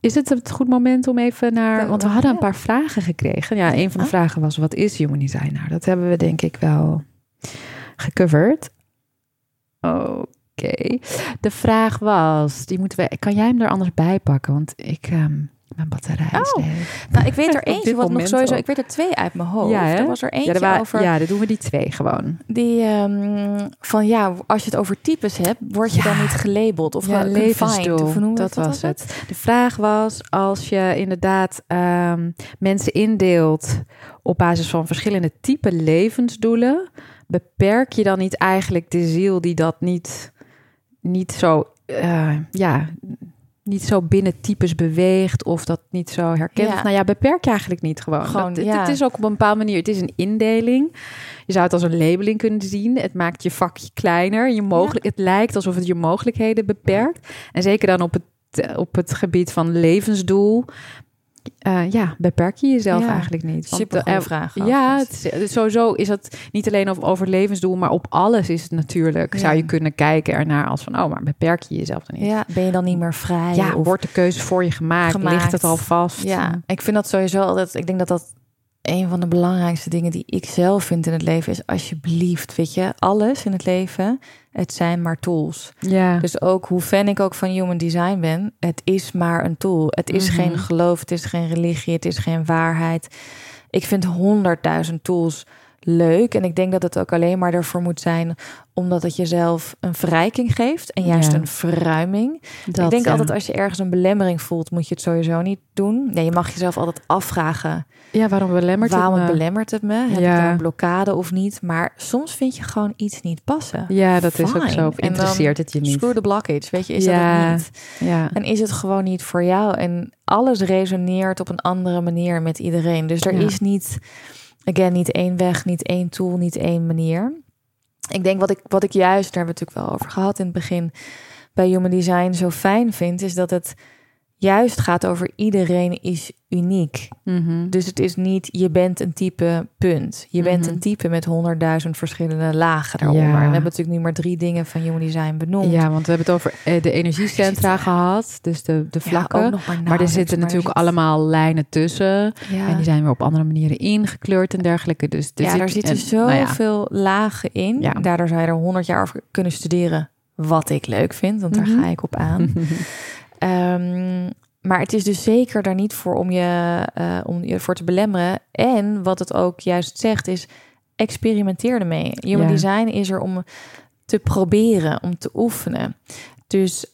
Is het het goed moment om even naar. Want we hadden een paar vragen gekregen. Ja, een van de ah. vragen was: wat is human design? Nou, dat hebben we denk ik wel gecoverd. Oké. De vraag was: die moeten we. Kan jij hem er anders bij pakken? Want ik. Um, mijn batterij oh. Nou, ik weet er [LAUGHS] eentje wat nog sowieso... Ik weet er twee uit mijn hoofd. Ja, er was er eentje ja, over... Ja, dan doen we die twee gewoon. Die um, van ja, als je het over types hebt... word je dan niet gelabeld of ja, levensdoel. Dat, dat was het. De vraag was, als je inderdaad um, mensen indeelt... op basis van verschillende type levensdoelen... beperk je dan niet eigenlijk de ziel die dat niet, niet zo... Uh, ja, niet zo binnen types beweegt of dat niet zo herkent. Ja. nou ja, beperk je eigenlijk niet gewoon. gewoon dat, Het is ook op een bepaalde manier, het is een indeling. Je zou het als een labeling kunnen zien. Het maakt je vakje kleiner. Je mogelijk, Het lijkt alsof het je mogelijkheden beperkt. En zeker dan op het op het gebied van levensdoel uh, ja, beperk je jezelf eigenlijk niet. Want Super vraag. Ja, het, sowieso is het niet alleen over, over levensdoel, maar op alles is het natuurlijk. Zou je kunnen kijken ernaar als van, oh, maar beperk je jezelf dan niet? Ja, ben je dan niet meer vrij? Ja, of wordt de keuze voor je gemaakt? gemaakt. Ligt het al vast? Ja, ik vind dat sowieso altijd. Ik denk dat dat een van de belangrijkste dingen die ik zelf vind in het leven is alsjeblieft, weet je, alles in het leven, het zijn maar tools. Ja. Dus ook hoe fan ik ook van human design ben, het is maar een tool. Het is geen mhm. geloof, het is geen religie, het is geen waarheid. Ik vind honderdduizend tools leuk. En ik denk dat het ook alleen maar ervoor moet zijn omdat het jezelf een verrijking geeft en juist een verruiming. Dat, ik denk altijd als je ergens een belemmering voelt, moet je het sowieso niet doen. Nee, je mag jezelf altijd afvragen. Ja, waarom belemmert waarom het me? belemmert het me? Heb ja. ik een blokkade of niet? Maar soms vind je gewoon iets niet passen. Ja, dat is ook zo. interesseert het je niet? Screw the blockage, weet je, is dat het niet? Ja. En is het gewoon niet voor jou? En alles resoneert op een andere manier met iedereen. Dus er is niet again, niet één weg, niet één tool, niet één manier. Ik denk wat ik, wat ik juist, daar hebben we natuurlijk wel over gehad in het begin, bij Human Design zo fijn vind, is dat het juist gaat over iedereen is uniek. Mhm. Dus het is niet je bent een type punt. Je bent mhm. een type met honderdduizend verschillende lagen daaronder. Ja. we hebben natuurlijk nu maar drie dingen van Human Design benoemd. Ja, want we hebben het over eh, de energiecentra gehad, dus de, de vlakken. maar, maar, er zitten natuurlijk allemaal lijnen tussen. En die zijn weer op andere manieren ingekleurd en dergelijke. Dus ja, zit, er zitten zoveel nou lagen in. Daardoor zou je er honderd jaar over kunnen studeren. Wat ik leuk vind, want daar mhm. ga ik op aan. [LAUGHS] Ehm, maar het is dus zeker daar niet voor om je, uh, om je voor te belemmeren. En wat het ook juist zegt is, experimenteer ermee. Human design is er om te proberen, om te oefenen. Dus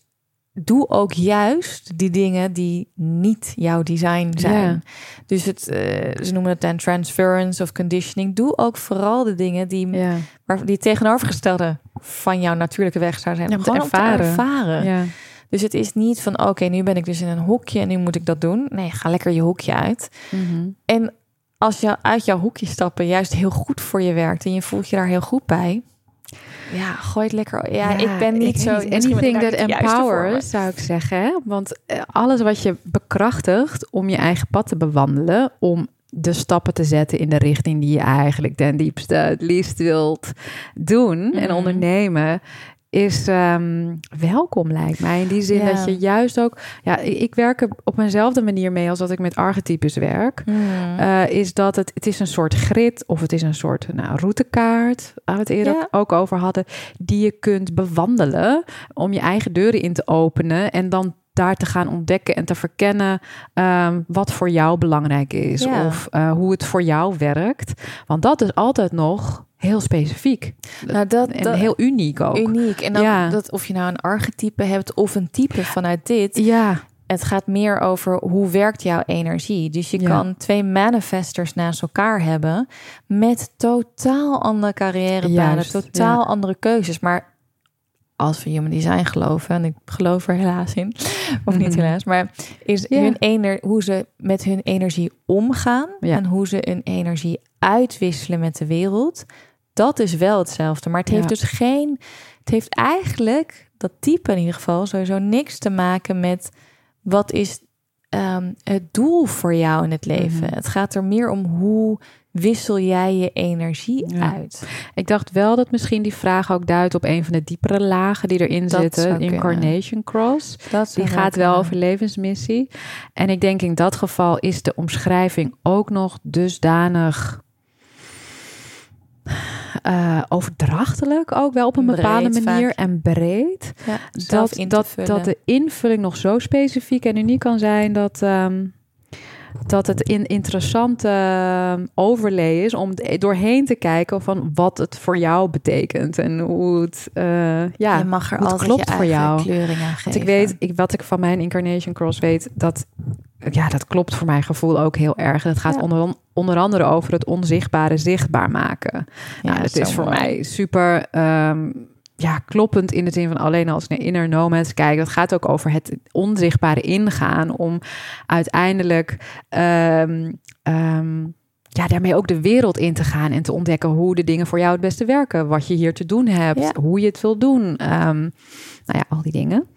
doe ook juist die dingen die niet jouw design zijn. Dus het, uh, ze noemen het dan transference of conditioning. Doe ook vooral de dingen die, ja. waar, die tegenovergestelde van jouw natuurlijke weg zou zijn. om te ervaren. Te ervaren. Dus het is niet van oké, nu ben ik dus in een hoekje en nu moet ik dat doen. Nee, ga lekker je hoekje uit. Mhm. En als je uit jouw hoekje stappen juist heel goed voor je werkt en je voelt je daar heel goed bij. Ja, gooi het lekker. Ja, ik ben niet zo. anything that empowers, zou ik zeggen. Want eh, alles wat je bekrachtigt om je eigen pad te bewandelen, om de stappen te zetten in de richting die je eigenlijk ten diepste het liefst wilt doen en mhm. ondernemen, is um, welkom, lijkt mij. In die zin dat je juist ook... Ja, ik werk er op eenzelfde manier mee als dat ik met archetypes werk. Hmm. Uh, is dat het, het is een soort grid of het is een soort nou, routekaart... waar we het eerder ook over hadden... die je kunt bewandelen om je eigen deuren in te openen... en dan daar te gaan ontdekken en te verkennen um, wat voor jou belangrijk is of uh, hoe het voor jou werkt. Want dat is altijd nog heel specifiek. Nou, dat, en heel uniek ook. Uniek. En dan ja. dat of je nou een archetype hebt of een type vanuit dit. Ja. Het gaat meer over hoe werkt jouw energie. Dus je kan twee manifestors naast elkaar hebben met totaal andere carrièrepaden, totaal andere keuzes. Maar als we human design geloven, en ik geloof er helaas in, [LAUGHS] of niet mhm. helaas, maar is hun ener hoe ze met hun energie omgaan en hoe ze hun energie uitwisselen met de wereld, dat is wel hetzelfde. Maar het heeft dus geen. Het heeft eigenlijk dat type in ieder geval sowieso niks te maken met wat is um, het doel voor jou in het leven. Mhm. Het gaat er meer om hoe wissel jij je energie uit. Ik dacht wel dat misschien die vraag ook duidt op een van de diepere lagen die erin zitten. Incarnation Cross. Dat die gaat wel over levensmissie. En ik denk in dat geval is de omschrijving ook nog dusdanig uh, overdrachtelijk ook wel op een bepaalde manier en breed. dat, dat, dat de invulling nog zo specifiek en uniek kan zijn dat, um, dat het een interessante ehm, overlay is om doorheen te kijken van wat het voor jou betekent en hoe het, uh, ja, je mag er altijd klopt voor jou. Kleuring aan ik weet, ik, wat ik van mijn Incarnation Cross weet, dat ja, dat klopt voor mijn gevoel ook heel erg. Het gaat onder, onder andere over het onzichtbare zichtbaar maken. Ja, nou, dat is voor mij super um, ja, kloppend in de zin van alleen als ik naar inner nomads kijk. Dat gaat ook over het onzichtbare ingaan om uiteindelijk um, um, ja, daarmee ook de wereld in te gaan en te ontdekken hoe de dingen voor jou het beste werken. Wat je hier te doen hebt, hoe je het wil doen. nou ja, al die dingen.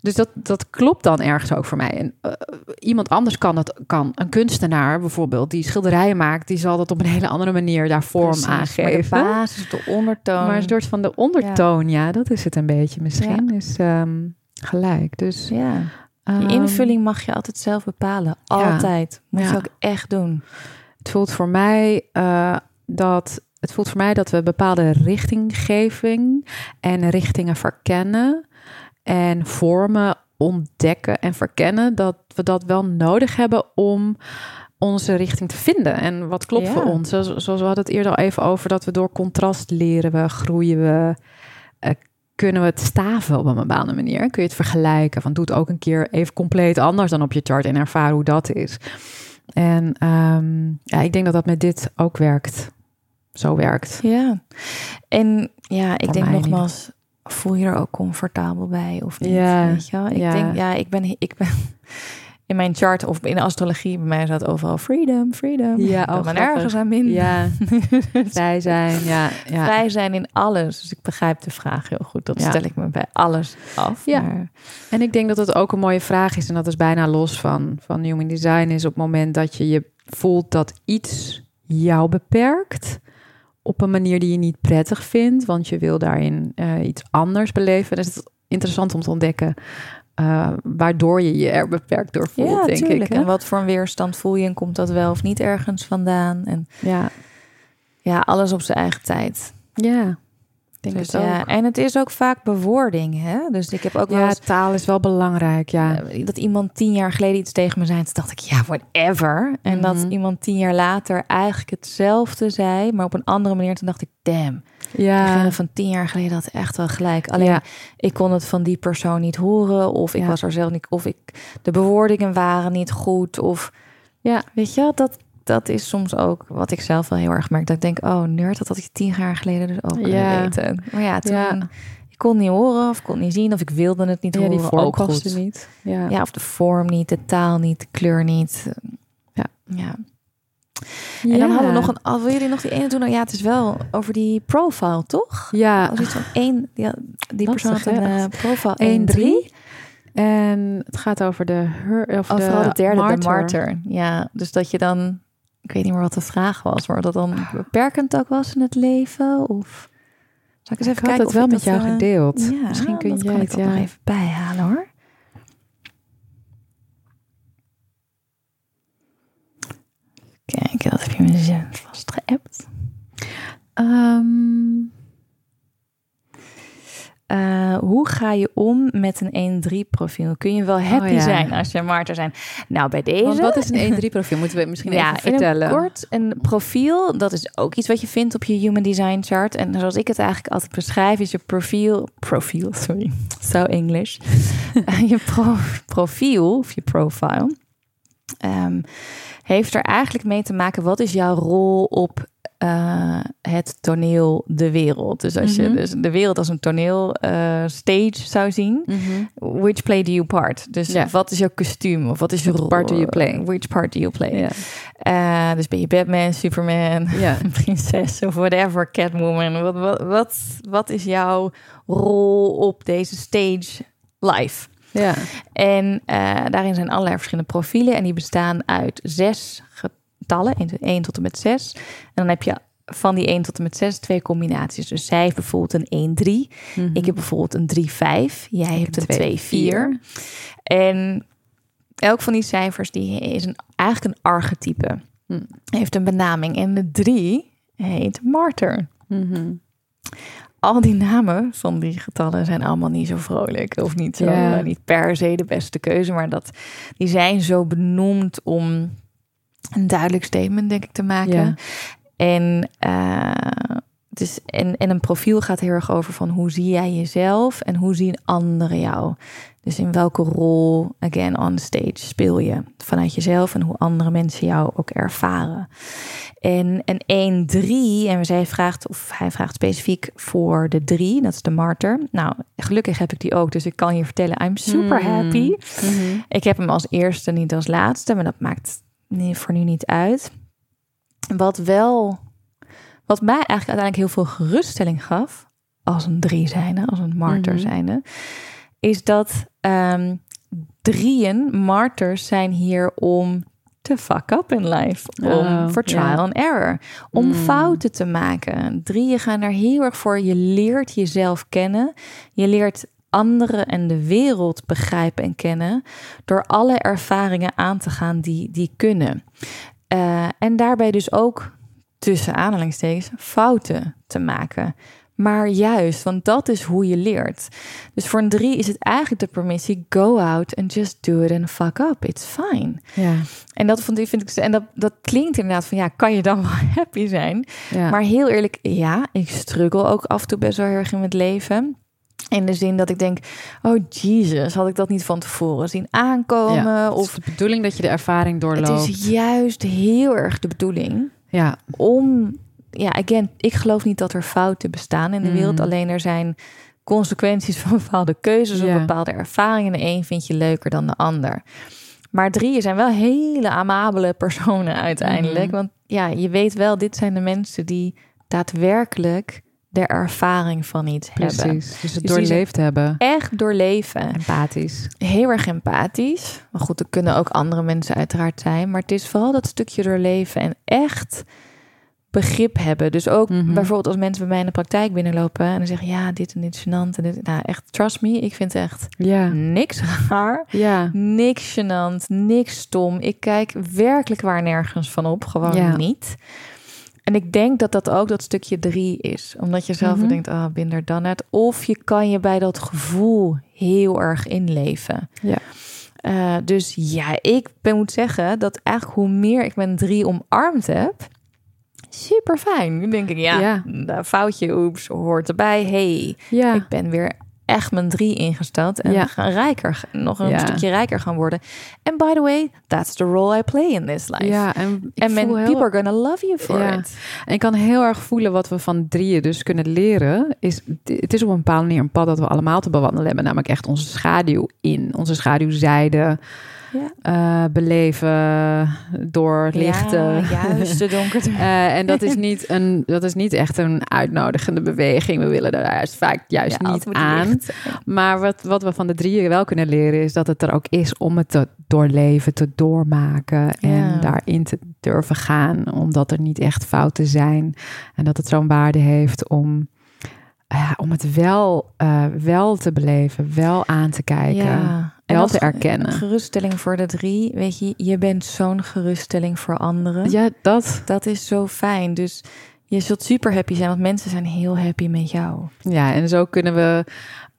Dus dat, dat klopt dan ergens ook voor mij. En uh, iemand anders kan dat, kan een kunstenaar bijvoorbeeld, die schilderijen maakt, die zal dat op een hele andere manier daar vorm Precies, aangeven. de basis, de ondertoon. Maar een soort van de ondertoon, ja, dat is het een beetje misschien. Ja. Is um, gelijk. Dus ja. Um, invulling mag je altijd zelf bepalen. Altijd. Moet je ook echt doen. Het voelt voor mij uh, dat het voelt voor mij dat we bepaalde richtinggeving en richtingen verkennen en vormen ontdekken en verkennen, dat we dat wel nodig hebben om onze richting te vinden. En wat klopt voor ons? Zoals, we hadden het eerder al even over, dat we door contrast leren we, groeien we. Uh, kunnen we het staven op een bepaalde manier? Kun je het vergelijken? Van doe het ook een keer even compleet anders dan op je chart en ervaren hoe dat is. En um, ja, ik denk dat dat met dit ook werkt. Zo werkt. Ja. En ja, ik denk nogmaals, voel je er ook comfortabel bij of niet? Ja, weet je wel? Ik ja. denk, ja, ik ben, ik ben [LAUGHS] in mijn chart of in de astrologie, bij mij staat overal freedom, freedom. Ja, ook maar nergens aan min. Ja, [LAUGHS] vrij zijn, ja, ja. Vrij zijn in alles. Dus ik begrijp de vraag heel goed. Dat stel ik me bij alles af. Ja. Maar... En ik denk dat het ook een mooie vraag is. En dat is bijna los van, van human design. Is op het moment dat je je voelt dat iets jou beperkt op een manier die je niet prettig vindt, want je wil daarin uh, iets anders beleven. Is het interessant om te ontdekken uh, waardoor je je er beperkt door voelt, ja, denk tuurlijk. ik. En wat voor een weerstand voel je en komt dat wel of niet ergens vandaan? En ja, ja alles op zijn eigen tijd. Ja. Denk dus, ja, en het is ook vaak bewoording. Hè? Dus ik heb ook ja, taal is wel belangrijk. Ja. Eh, dat iemand tien jaar geleden iets tegen me zei, toen dacht ik, ja, whatever. En dat mhm. iemand tien jaar later eigenlijk hetzelfde zei, maar op een andere manier. Toen dacht ik, damn. Ja. van tien jaar geleden had echt wel gelijk. Alleen ik kon het van die persoon niet horen, of ik was er zelf niet, of ik de bewoordingen waren niet goed, of ja, weet je, dat dat is soms ook wat ik zelf wel heel erg merk. Dat ik denk, oh, nerd, dat had ik tien jaar geleden dus ook ja. weten. Maar ja, toen... Ja. Ik kon niet horen of kon niet zien of ik wilde het niet ja, horen. Die vorm ook goed. niet. Ja. ja, of de vorm niet, de taal niet, de kleur niet. Ja. ja. En dan hadden we nog een. Wil jullie nog die ene doen? Nou, ja, het is wel over die profile, toch? Ja. Als iets van één. Ja, die persoon had een uh, profile 1-3. En het gaat over de. Of, of de, de derde, martyr. de martyr. Ja, dus dat je dan ik weet niet meer wat de vraag was, maar dat dan beperkend ook was in het leven? Of zal ik eens even ik kijken? het wel met jou uh, gedeeld. Ja, Misschien kun je het ja. nog even bijhalen hoor. Kijk, dat heb je me zelf vast geappt. Um, uh, hoe ga je om met een 1-3 profiel? Kun je wel happy oh, zijn als je Marter zijn? Nou, bij deze... Want wat is een 1-3 profiel? Moeten we misschien [LAUGHS] ja, even vertellen. In kort, een profiel, dat is ook iets wat je vindt op je Human Design chart. En zoals ik het eigenlijk altijd beschrijf, is je profiel... Profiel, sorry. [LAUGHS] So English. [LAUGHS] je profiel, of je profile... Um, heeft er eigenlijk mee te maken, wat is jouw rol op uh, het toneel de wereld. Dus als je mhm. dus de wereld als een toneel uh, stage zou zien, mm -hmm. which play do you part? Dus yeah. wat is jouw kostuum of wat is je rol? part do you play? Which part do you play? Yeah. Uh, dus ben je Batman, Superman, yeah. [LAUGHS] prinses of whatever, Catwoman? Wat, wat, wat, wat is jouw rol op deze stage live? Ja. En uh, daarin zijn allerlei verschillende profielen en die bestaan uit zes getallen, 1 tot en met 6. En dan heb je van die 1 tot en met 6 twee combinaties. Dus zij heeft bijvoorbeeld een 1-3. Mm Ik heb bijvoorbeeld een 3-5. Jij hebt een 2-4. En elk van die cijfers die is een, eigenlijk een archetype. Mm. Heeft een benaming. En de 3 heet martyr. Mm -hmm. Al die namen van die getallen zijn allemaal niet zo vrolijk. Of niet, zo, yeah. niet per se de beste keuze. Maar dat, die zijn zo benoemd om een duidelijk statement, denk ik, te maken. En, uh, dus, en, en een profiel gaat heel erg over van hoe zie jij jezelf en hoe zien anderen jou. Dus in welke rol, again, on stage speel je vanuit jezelf en hoe andere mensen jou ook ervaren. En een 1-3, en zij vraagt, of hij vraagt specifiek voor de 3, dat is de martyr. Nou, gelukkig heb ik die ook, dus ik kan je vertellen, I'm super hmm. happy. Mm Ik heb hem als eerste, niet als laatste, maar dat maakt nee, voor nu niet uit. Wat wel, wat mij eigenlijk uiteindelijk heel veel geruststelling gaf, als een drie zijnde, als een martyr mm zijnde, is dat um, drieën, martyrs, zijn hier om te fuck up in life. Om oh, voor trial and error. Om mm. fouten te maken. Drieën gaan er heel erg voor. Je leert jezelf kennen. Je leert anderen en de wereld begrijpen en kennen. Door alle ervaringen aan te gaan die, die kunnen. Uh, en daarbij dus ook tussen aanhalingstekens fouten te maken. Maar juist, want dat is hoe je leert. Dus voor een drie is het eigenlijk de permissie: go out and just do it and fuck up. It's fine. Ja. En dat vond ik, vind ik, en dat, dat klinkt inderdaad van ja, kan je dan [LAUGHS] wel happy zijn? Ja. Maar heel eerlijk, ja, ik struggle ook af en toe best wel erg in het leven. In de zin dat ik denk, oh Jesus, had ik dat niet van tevoren zien aankomen? Ja, of de bedoeling dat je de ervaring doorloopt. Het is juist heel erg de bedoeling ja. om ja, again, ik geloof niet dat er fouten bestaan in de wereld. Mm. Alleen er zijn consequenties [LAUGHS] van bepaalde keuzes of bepaalde ervaringen. De een vind je leuker dan de ander. Maar drieën zijn wel hele amabele personen uiteindelijk. Mm. Want ja, je weet wel, dit zijn de mensen die daadwerkelijk de ervaring van iets Precies, hebben. Dus het dus doorleefd hebben. Echt doorleven. Empathisch. Heel erg empathisch. Maar goed, er kunnen ook andere mensen uiteraard zijn. Maar het is vooral dat stukje doorleven en echt begrip hebben. Dus ook mhm. bijvoorbeeld als mensen bij mij in de praktijk binnenlopen en dan zeggen ja, dit en dit gênant en dit. Nou, echt, trust me, ik vind echt ja. niks raar, ja. niks gênant, niks stom. Ik kijk werkelijk waar nergens van op, gewoon ja. niet. En ik denk dat dat ook dat stukje drie is. Omdat je zelf mm denkt, ah, oh, binder dan het. Of je kan je bij dat gevoel heel erg inleven. Ja. Uh, dus ja, ik ben, moet zeggen dat eigenlijk hoe meer ik mijn drie omarmd heb, super fijn. Nu denk ik, ja, ja. foutje, oeps, hoort erbij. hey, ja. ik ben weer echt mijn drie ingesteld en ja. gaan rijker, nog een stukje rijker gaan worden. En by the way, that's the role I play in this life. Ja, en en people are gonna love you for it. En ik kan heel erg voelen wat we van drieën dus kunnen leren. Is het is op een bepaalde manier een pad dat we allemaal te bewandelen hebben, namelijk echt onze schaduw in, onze schaduwzijde uh, beleven door lichten. Ja, juist, de [LAUGHS] donkerte. uh, en dat is, niet een, dat is niet echt een uitnodigende beweging. We willen daar juist vaak juist niet aan. Maar wat, wat we van de drieën wel kunnen leren... is dat het er ook is om het te doorleven, te doormaken... en daarin te durven gaan. Omdat er niet echt fouten zijn. En dat het zo'n waarde heeft om... Uh, om het wel, wel te beleven, wel aan te kijken. Wel te erkennen. Geruststelling voor de drie. Weet je, je bent zo'n geruststelling voor anderen. Ja, dat. Dat is zo fijn. Dus je zult super happy zijn, want mensen zijn heel happy met jou. Ja, en zo kunnen we,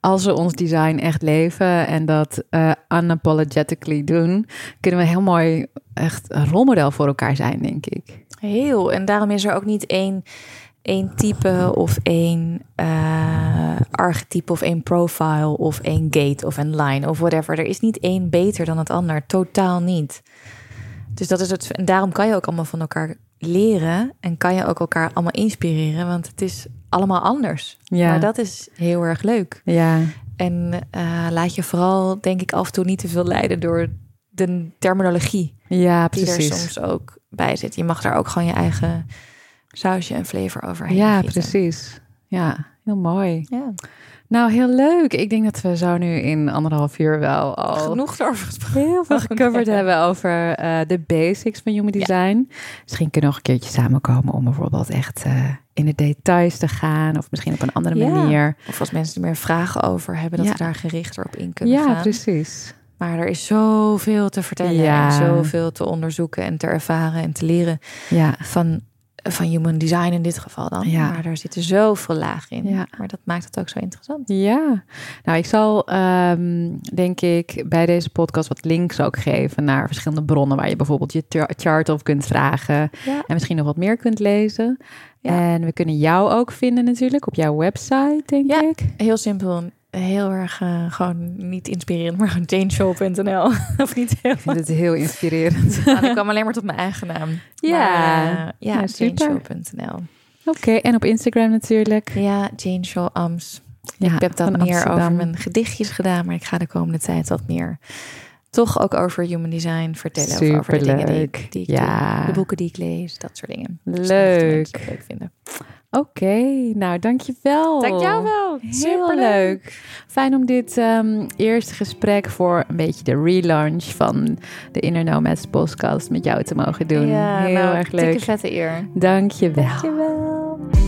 als we ons design echt leven en dat uh, unapologetically doen, kunnen we heel mooi echt een rolmodel voor elkaar zijn, denk ik. Heel. En daarom is er ook niet één één type of één uh, archetype of één profile of één gate of een line of whatever. Er is niet één beter dan het ander. Totaal niet. Dus dat is het. En daarom kan je ook allemaal van elkaar leren en kan je ook elkaar allemaal inspireren, want het is allemaal anders. Ja. Maar dat is heel erg leuk. Ja. En uh, laat je vooral, denk ik, af en toe niet te veel leiden door de terminologie. Ja, precies. Die er soms ook bij zit. Je mag daar ook gewoon je eigen sausje en flavor overheen. Ja, precies. Ja, heel mooi. Ja. Nou, heel leuk. Ik denk dat we zo nu in anderhalf uur wel al genoeg over gesproken. Heel veel gecoverd [LAUGHS] hebben over uh, de basics van human design. Misschien kunnen we nog een keertje samenkomen om bijvoorbeeld echt uh, in de details te gaan. Of misschien op een andere manier. Of als mensen er meer vragen over hebben, dat we daar gerichter op in kunnen gaan. Ja, precies. Maar er is zoveel te vertellen en zoveel te onderzoeken en te ervaren en te leren ja. van van human design in dit geval dan. Ja. Maar daar zitten zoveel lagen in. Ja. Maar dat maakt het ook zo interessant. Ja. Nou, ik zal ehm, denk ik bij deze podcast wat links ook geven naar verschillende bronnen waar je bijvoorbeeld je chart op kunt vragen. Ja. En misschien nog wat meer kunt lezen. En we kunnen jou ook vinden natuurlijk op jouw website, denk ik. Heel simpel heel erg uh, gewoon niet inspirerend, maar gewoon janeshow.nl. [LAUGHS] of niet heel Ik vind het heel inspirerend. [LAUGHS] nou, ik kwam alleen maar tot mijn eigen naam. Ja, maar, uh, ja, ja janeshow.nl. Oké, en op Instagram natuurlijk. Ja, Janeshow Ams. Ja, ik heb dat meer Amsterdam. over mijn gedichtjes gedaan, maar ik ga de komende tijd wat meer toch ook over human design vertellen. Super over de leuk. dingen die ik, die ik ja. doe, de boeken die ik lees, dat soort dingen. Leuk. leuk vinden. Oké, nou dankjewel. Dank jou wel. Superleuk. Fijn om dit um, eerste gesprek voor een beetje de relaunch van de Inner Nomads podcast met jou te mogen doen. Ja, Heel nou, erg leuk. vette eer. Dankjewel. Dankjewel.